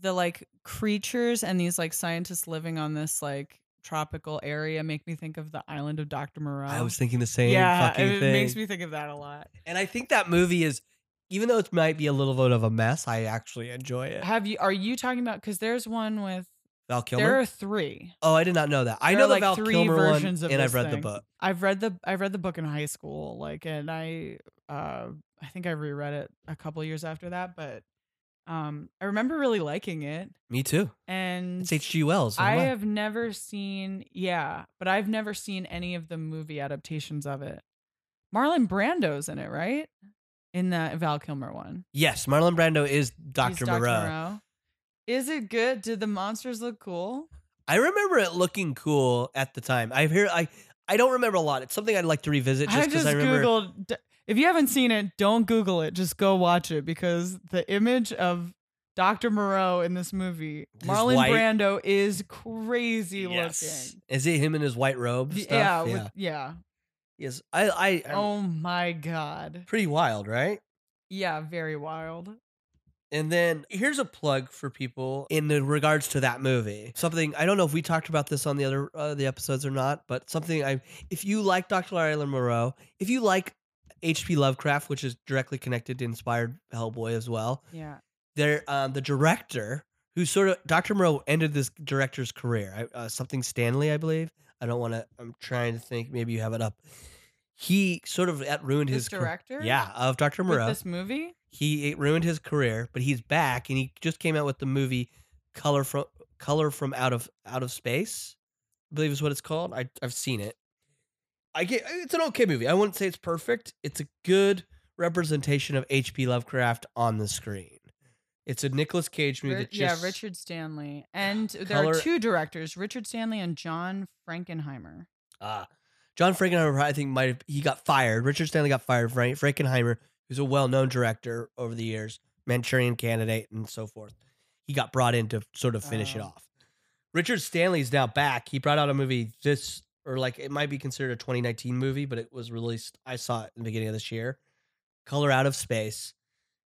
S1: the like creatures and these like scientists living on this like tropical area make me think of the island of Dr. Moreau.
S2: I was thinking the same
S1: yeah,
S2: fucking
S1: it
S2: thing.
S1: makes me think of that a lot.
S2: And I think that movie is, even though it might be a little bit of a mess, I actually enjoy it.
S1: Have you are you talking about cuz there's one with
S2: Val Kilmer.
S1: there are 3.
S2: oh, I did not know that. I know the
S1: like,
S2: Val
S1: three
S2: Kilmer one,
S1: versions of
S2: and I've read the book.
S1: I've read the I've read the book in high school like and I uh I think I reread it a couple years after that, but um I remember really liking it
S2: Me too.
S1: and
S2: It's H.G. Wells.
S1: I have never seen, yeah, but I've never seen any of the movie adaptations of it. Marlon Brando's in it, right? In the Val Kilmer one.
S2: Yes, Marlon Brando is
S1: He's
S2: Dr. Moreau.
S1: Is it good? Did the monsters look cool?
S2: I remember it looking cool at the time. I hear I I don't remember a lot. It's something I'd like to revisit just
S1: I
S2: because
S1: just
S2: I remember.
S1: googled. If you haven't seen it, don't Google it. Just go watch it because the image of Dr. Moreau in this movie,
S2: His
S1: Marlon
S2: white-
S1: Brando, is crazy
S2: Yes.
S1: looking.
S2: Is it him in his white robe? Stuff?
S1: Yeah,
S2: yeah.
S1: with- yeah.
S2: yes. I I I'm
S1: Oh my god.
S2: pretty wild, right?
S1: Yeah, very wild.
S2: And then here's a plug for people in the regards to that movie. Something I don't know if we talked about this on the other uh, the episodes or not, but something I if you like Dr. Island Moreau, if you like H.P. Lovecraft, which is directly connected to inspired Hellboy as well,
S1: Yeah.
S2: there um, the director who sort of Dr. Moreau ended this director's career. I, uh, something Stanley, I believe. I don't want to. I'm trying to think. Maybe you have it up. He sort of at ruined
S1: This
S2: his
S1: director?
S2: yeah, of Dr.
S1: With
S2: Moreau
S1: this movie?
S2: he it ruined his career, but he's back and he just came out with the movie Color from Color from Out of Out of Space. I believe is what it's called. I I've seen it. I get it's an okay movie. I wouldn't say it's perfect. It's a good representation of H.P. Lovecraft on the screen. It's a Nicolas Cage movie just
S1: yeah, Richard Stanley. And there
S2: Color-
S1: are two directors, Richard Stanley and John Frankenheimer.
S2: Ah, John Frankenheimer, I think might have he got fired. Richard Stanley got fired. Frank Frankenheimer, who's a well-known director over the years, Manchurian Candidate, and so forth. He got brought in to sort of finish it
S1: Oh.
S2: off. Richard Stanley's now back. He brought out a movie this, or like it might be considered a 2019 movie, but it was released. I saw it in the beginning of this year. Color Out of Space,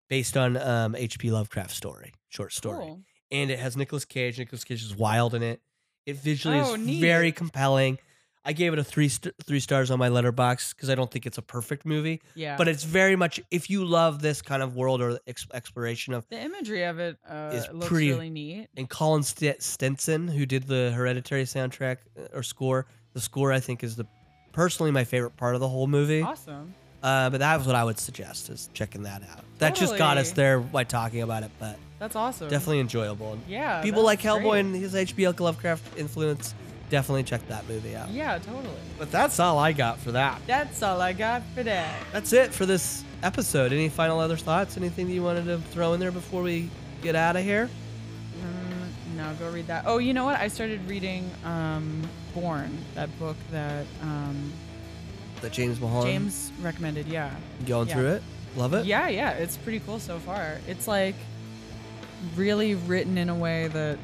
S2: based on um, H.P. Lovecraft story, short story
S1: Cool.
S2: and it has Nicolas Cage. Nicolas Cage is wild in it. It visually
S1: Oh,
S2: is
S1: neat.
S2: very compelling. I gave it a three st- three stars on my Letterboxd because I don't think it's a perfect movie,
S1: Yeah.
S2: but it's very much if you love this kind of world or ex- exploration of.
S1: the imagery of it uh,
S2: Is
S1: looks
S2: pretty-
S1: really neat.
S2: And Colin St- Stetson, who did the Hereditary soundtrack uh, or score, the score I think is the personally my favorite part of the whole movie.
S1: Awesome.
S2: Uh, but that was what I would suggest is checking that out. That just got us there by talking about it, but
S1: That's awesome.
S2: definitely enjoyable.
S1: Yeah.
S2: people like Hellboy
S1: great.
S2: and his H.P. Lovecraft influence, definitely check that movie out.
S1: Yeah, totally.
S2: But that's all I got for that.
S1: That's all I got for that.
S2: That's it for this episode. Any final other thoughts? Anything that you wanted to throw in there before we get out of here?
S1: Mm, no, go read that. Oh, you know what? I started reading um, Borne, that book that um,
S2: That James Mulholland
S1: James recommended. Yeah.
S2: going
S1: yeah.
S2: through it. Love it.
S1: Yeah, yeah, it's pretty cool so far. It's like really written in a way that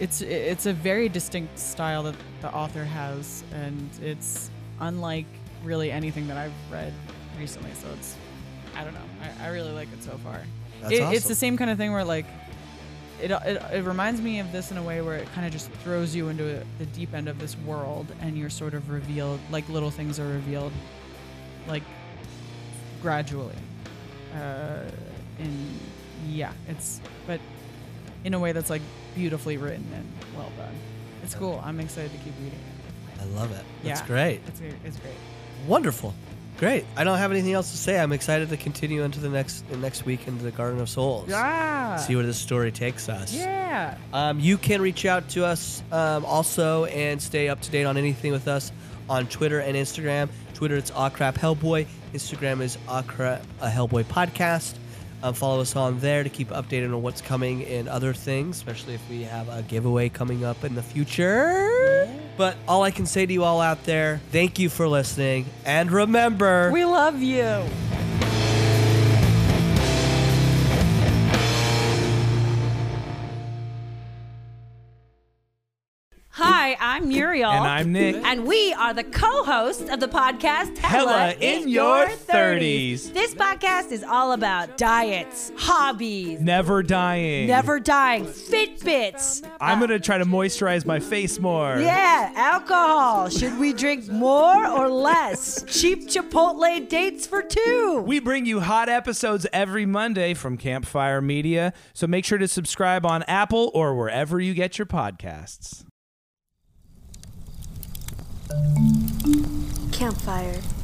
S1: it's it's a very distinct style that the author has, and it's unlike really anything that I've read recently. So it's I don't know. I, I really like it so far. It- It's the same kind of thing where like. It, it, it reminds me of this in a way where it kind of just throws you into the deep end of this world and you're sort of revealed like little things are revealed like gradually uh, in yeah it's but in a way that's like beautifully written and well done it's cool i'm excited to keep reading it
S2: I love it. That's
S1: Yeah.
S2: great.
S1: it's, great- it's great
S2: Wonderful. Great. I don't have anything else to say. I'm excited to continue into the next the next week into the Garden of Souls.
S1: yeah
S2: See where this story takes us.
S1: yeah
S2: Um, you can reach out to us um, also and stay up to date on anything with us on Twitter and Instagram. Twitter, it's Aw Crap Hellboy. Instagram is Aw Crap a Hellboy Podcast. Um, follow us on there to keep updated on what's coming and other things, especially if we have a giveaway coming up in the future. But all I can say to you all out there, thank you for listening. And remember,
S1: we love you
S4: I'm Muriel.
S5: And I'm Nick.
S4: And we are the co hosts of the podcast
S5: Hella in Your 30s.
S4: This podcast is all about diets, hobbies,
S5: Never dying.
S4: never dying, Fitbits.
S5: I'm going to try to moisturize my face more.
S4: Yeah, alcohol. Should we drink more or less? Cheap Chipotle dates for two.
S5: We bring you hot episodes every Monday from Campfire Media, so make sure to subscribe on Apple or wherever you get your podcasts.
S6: Campfire.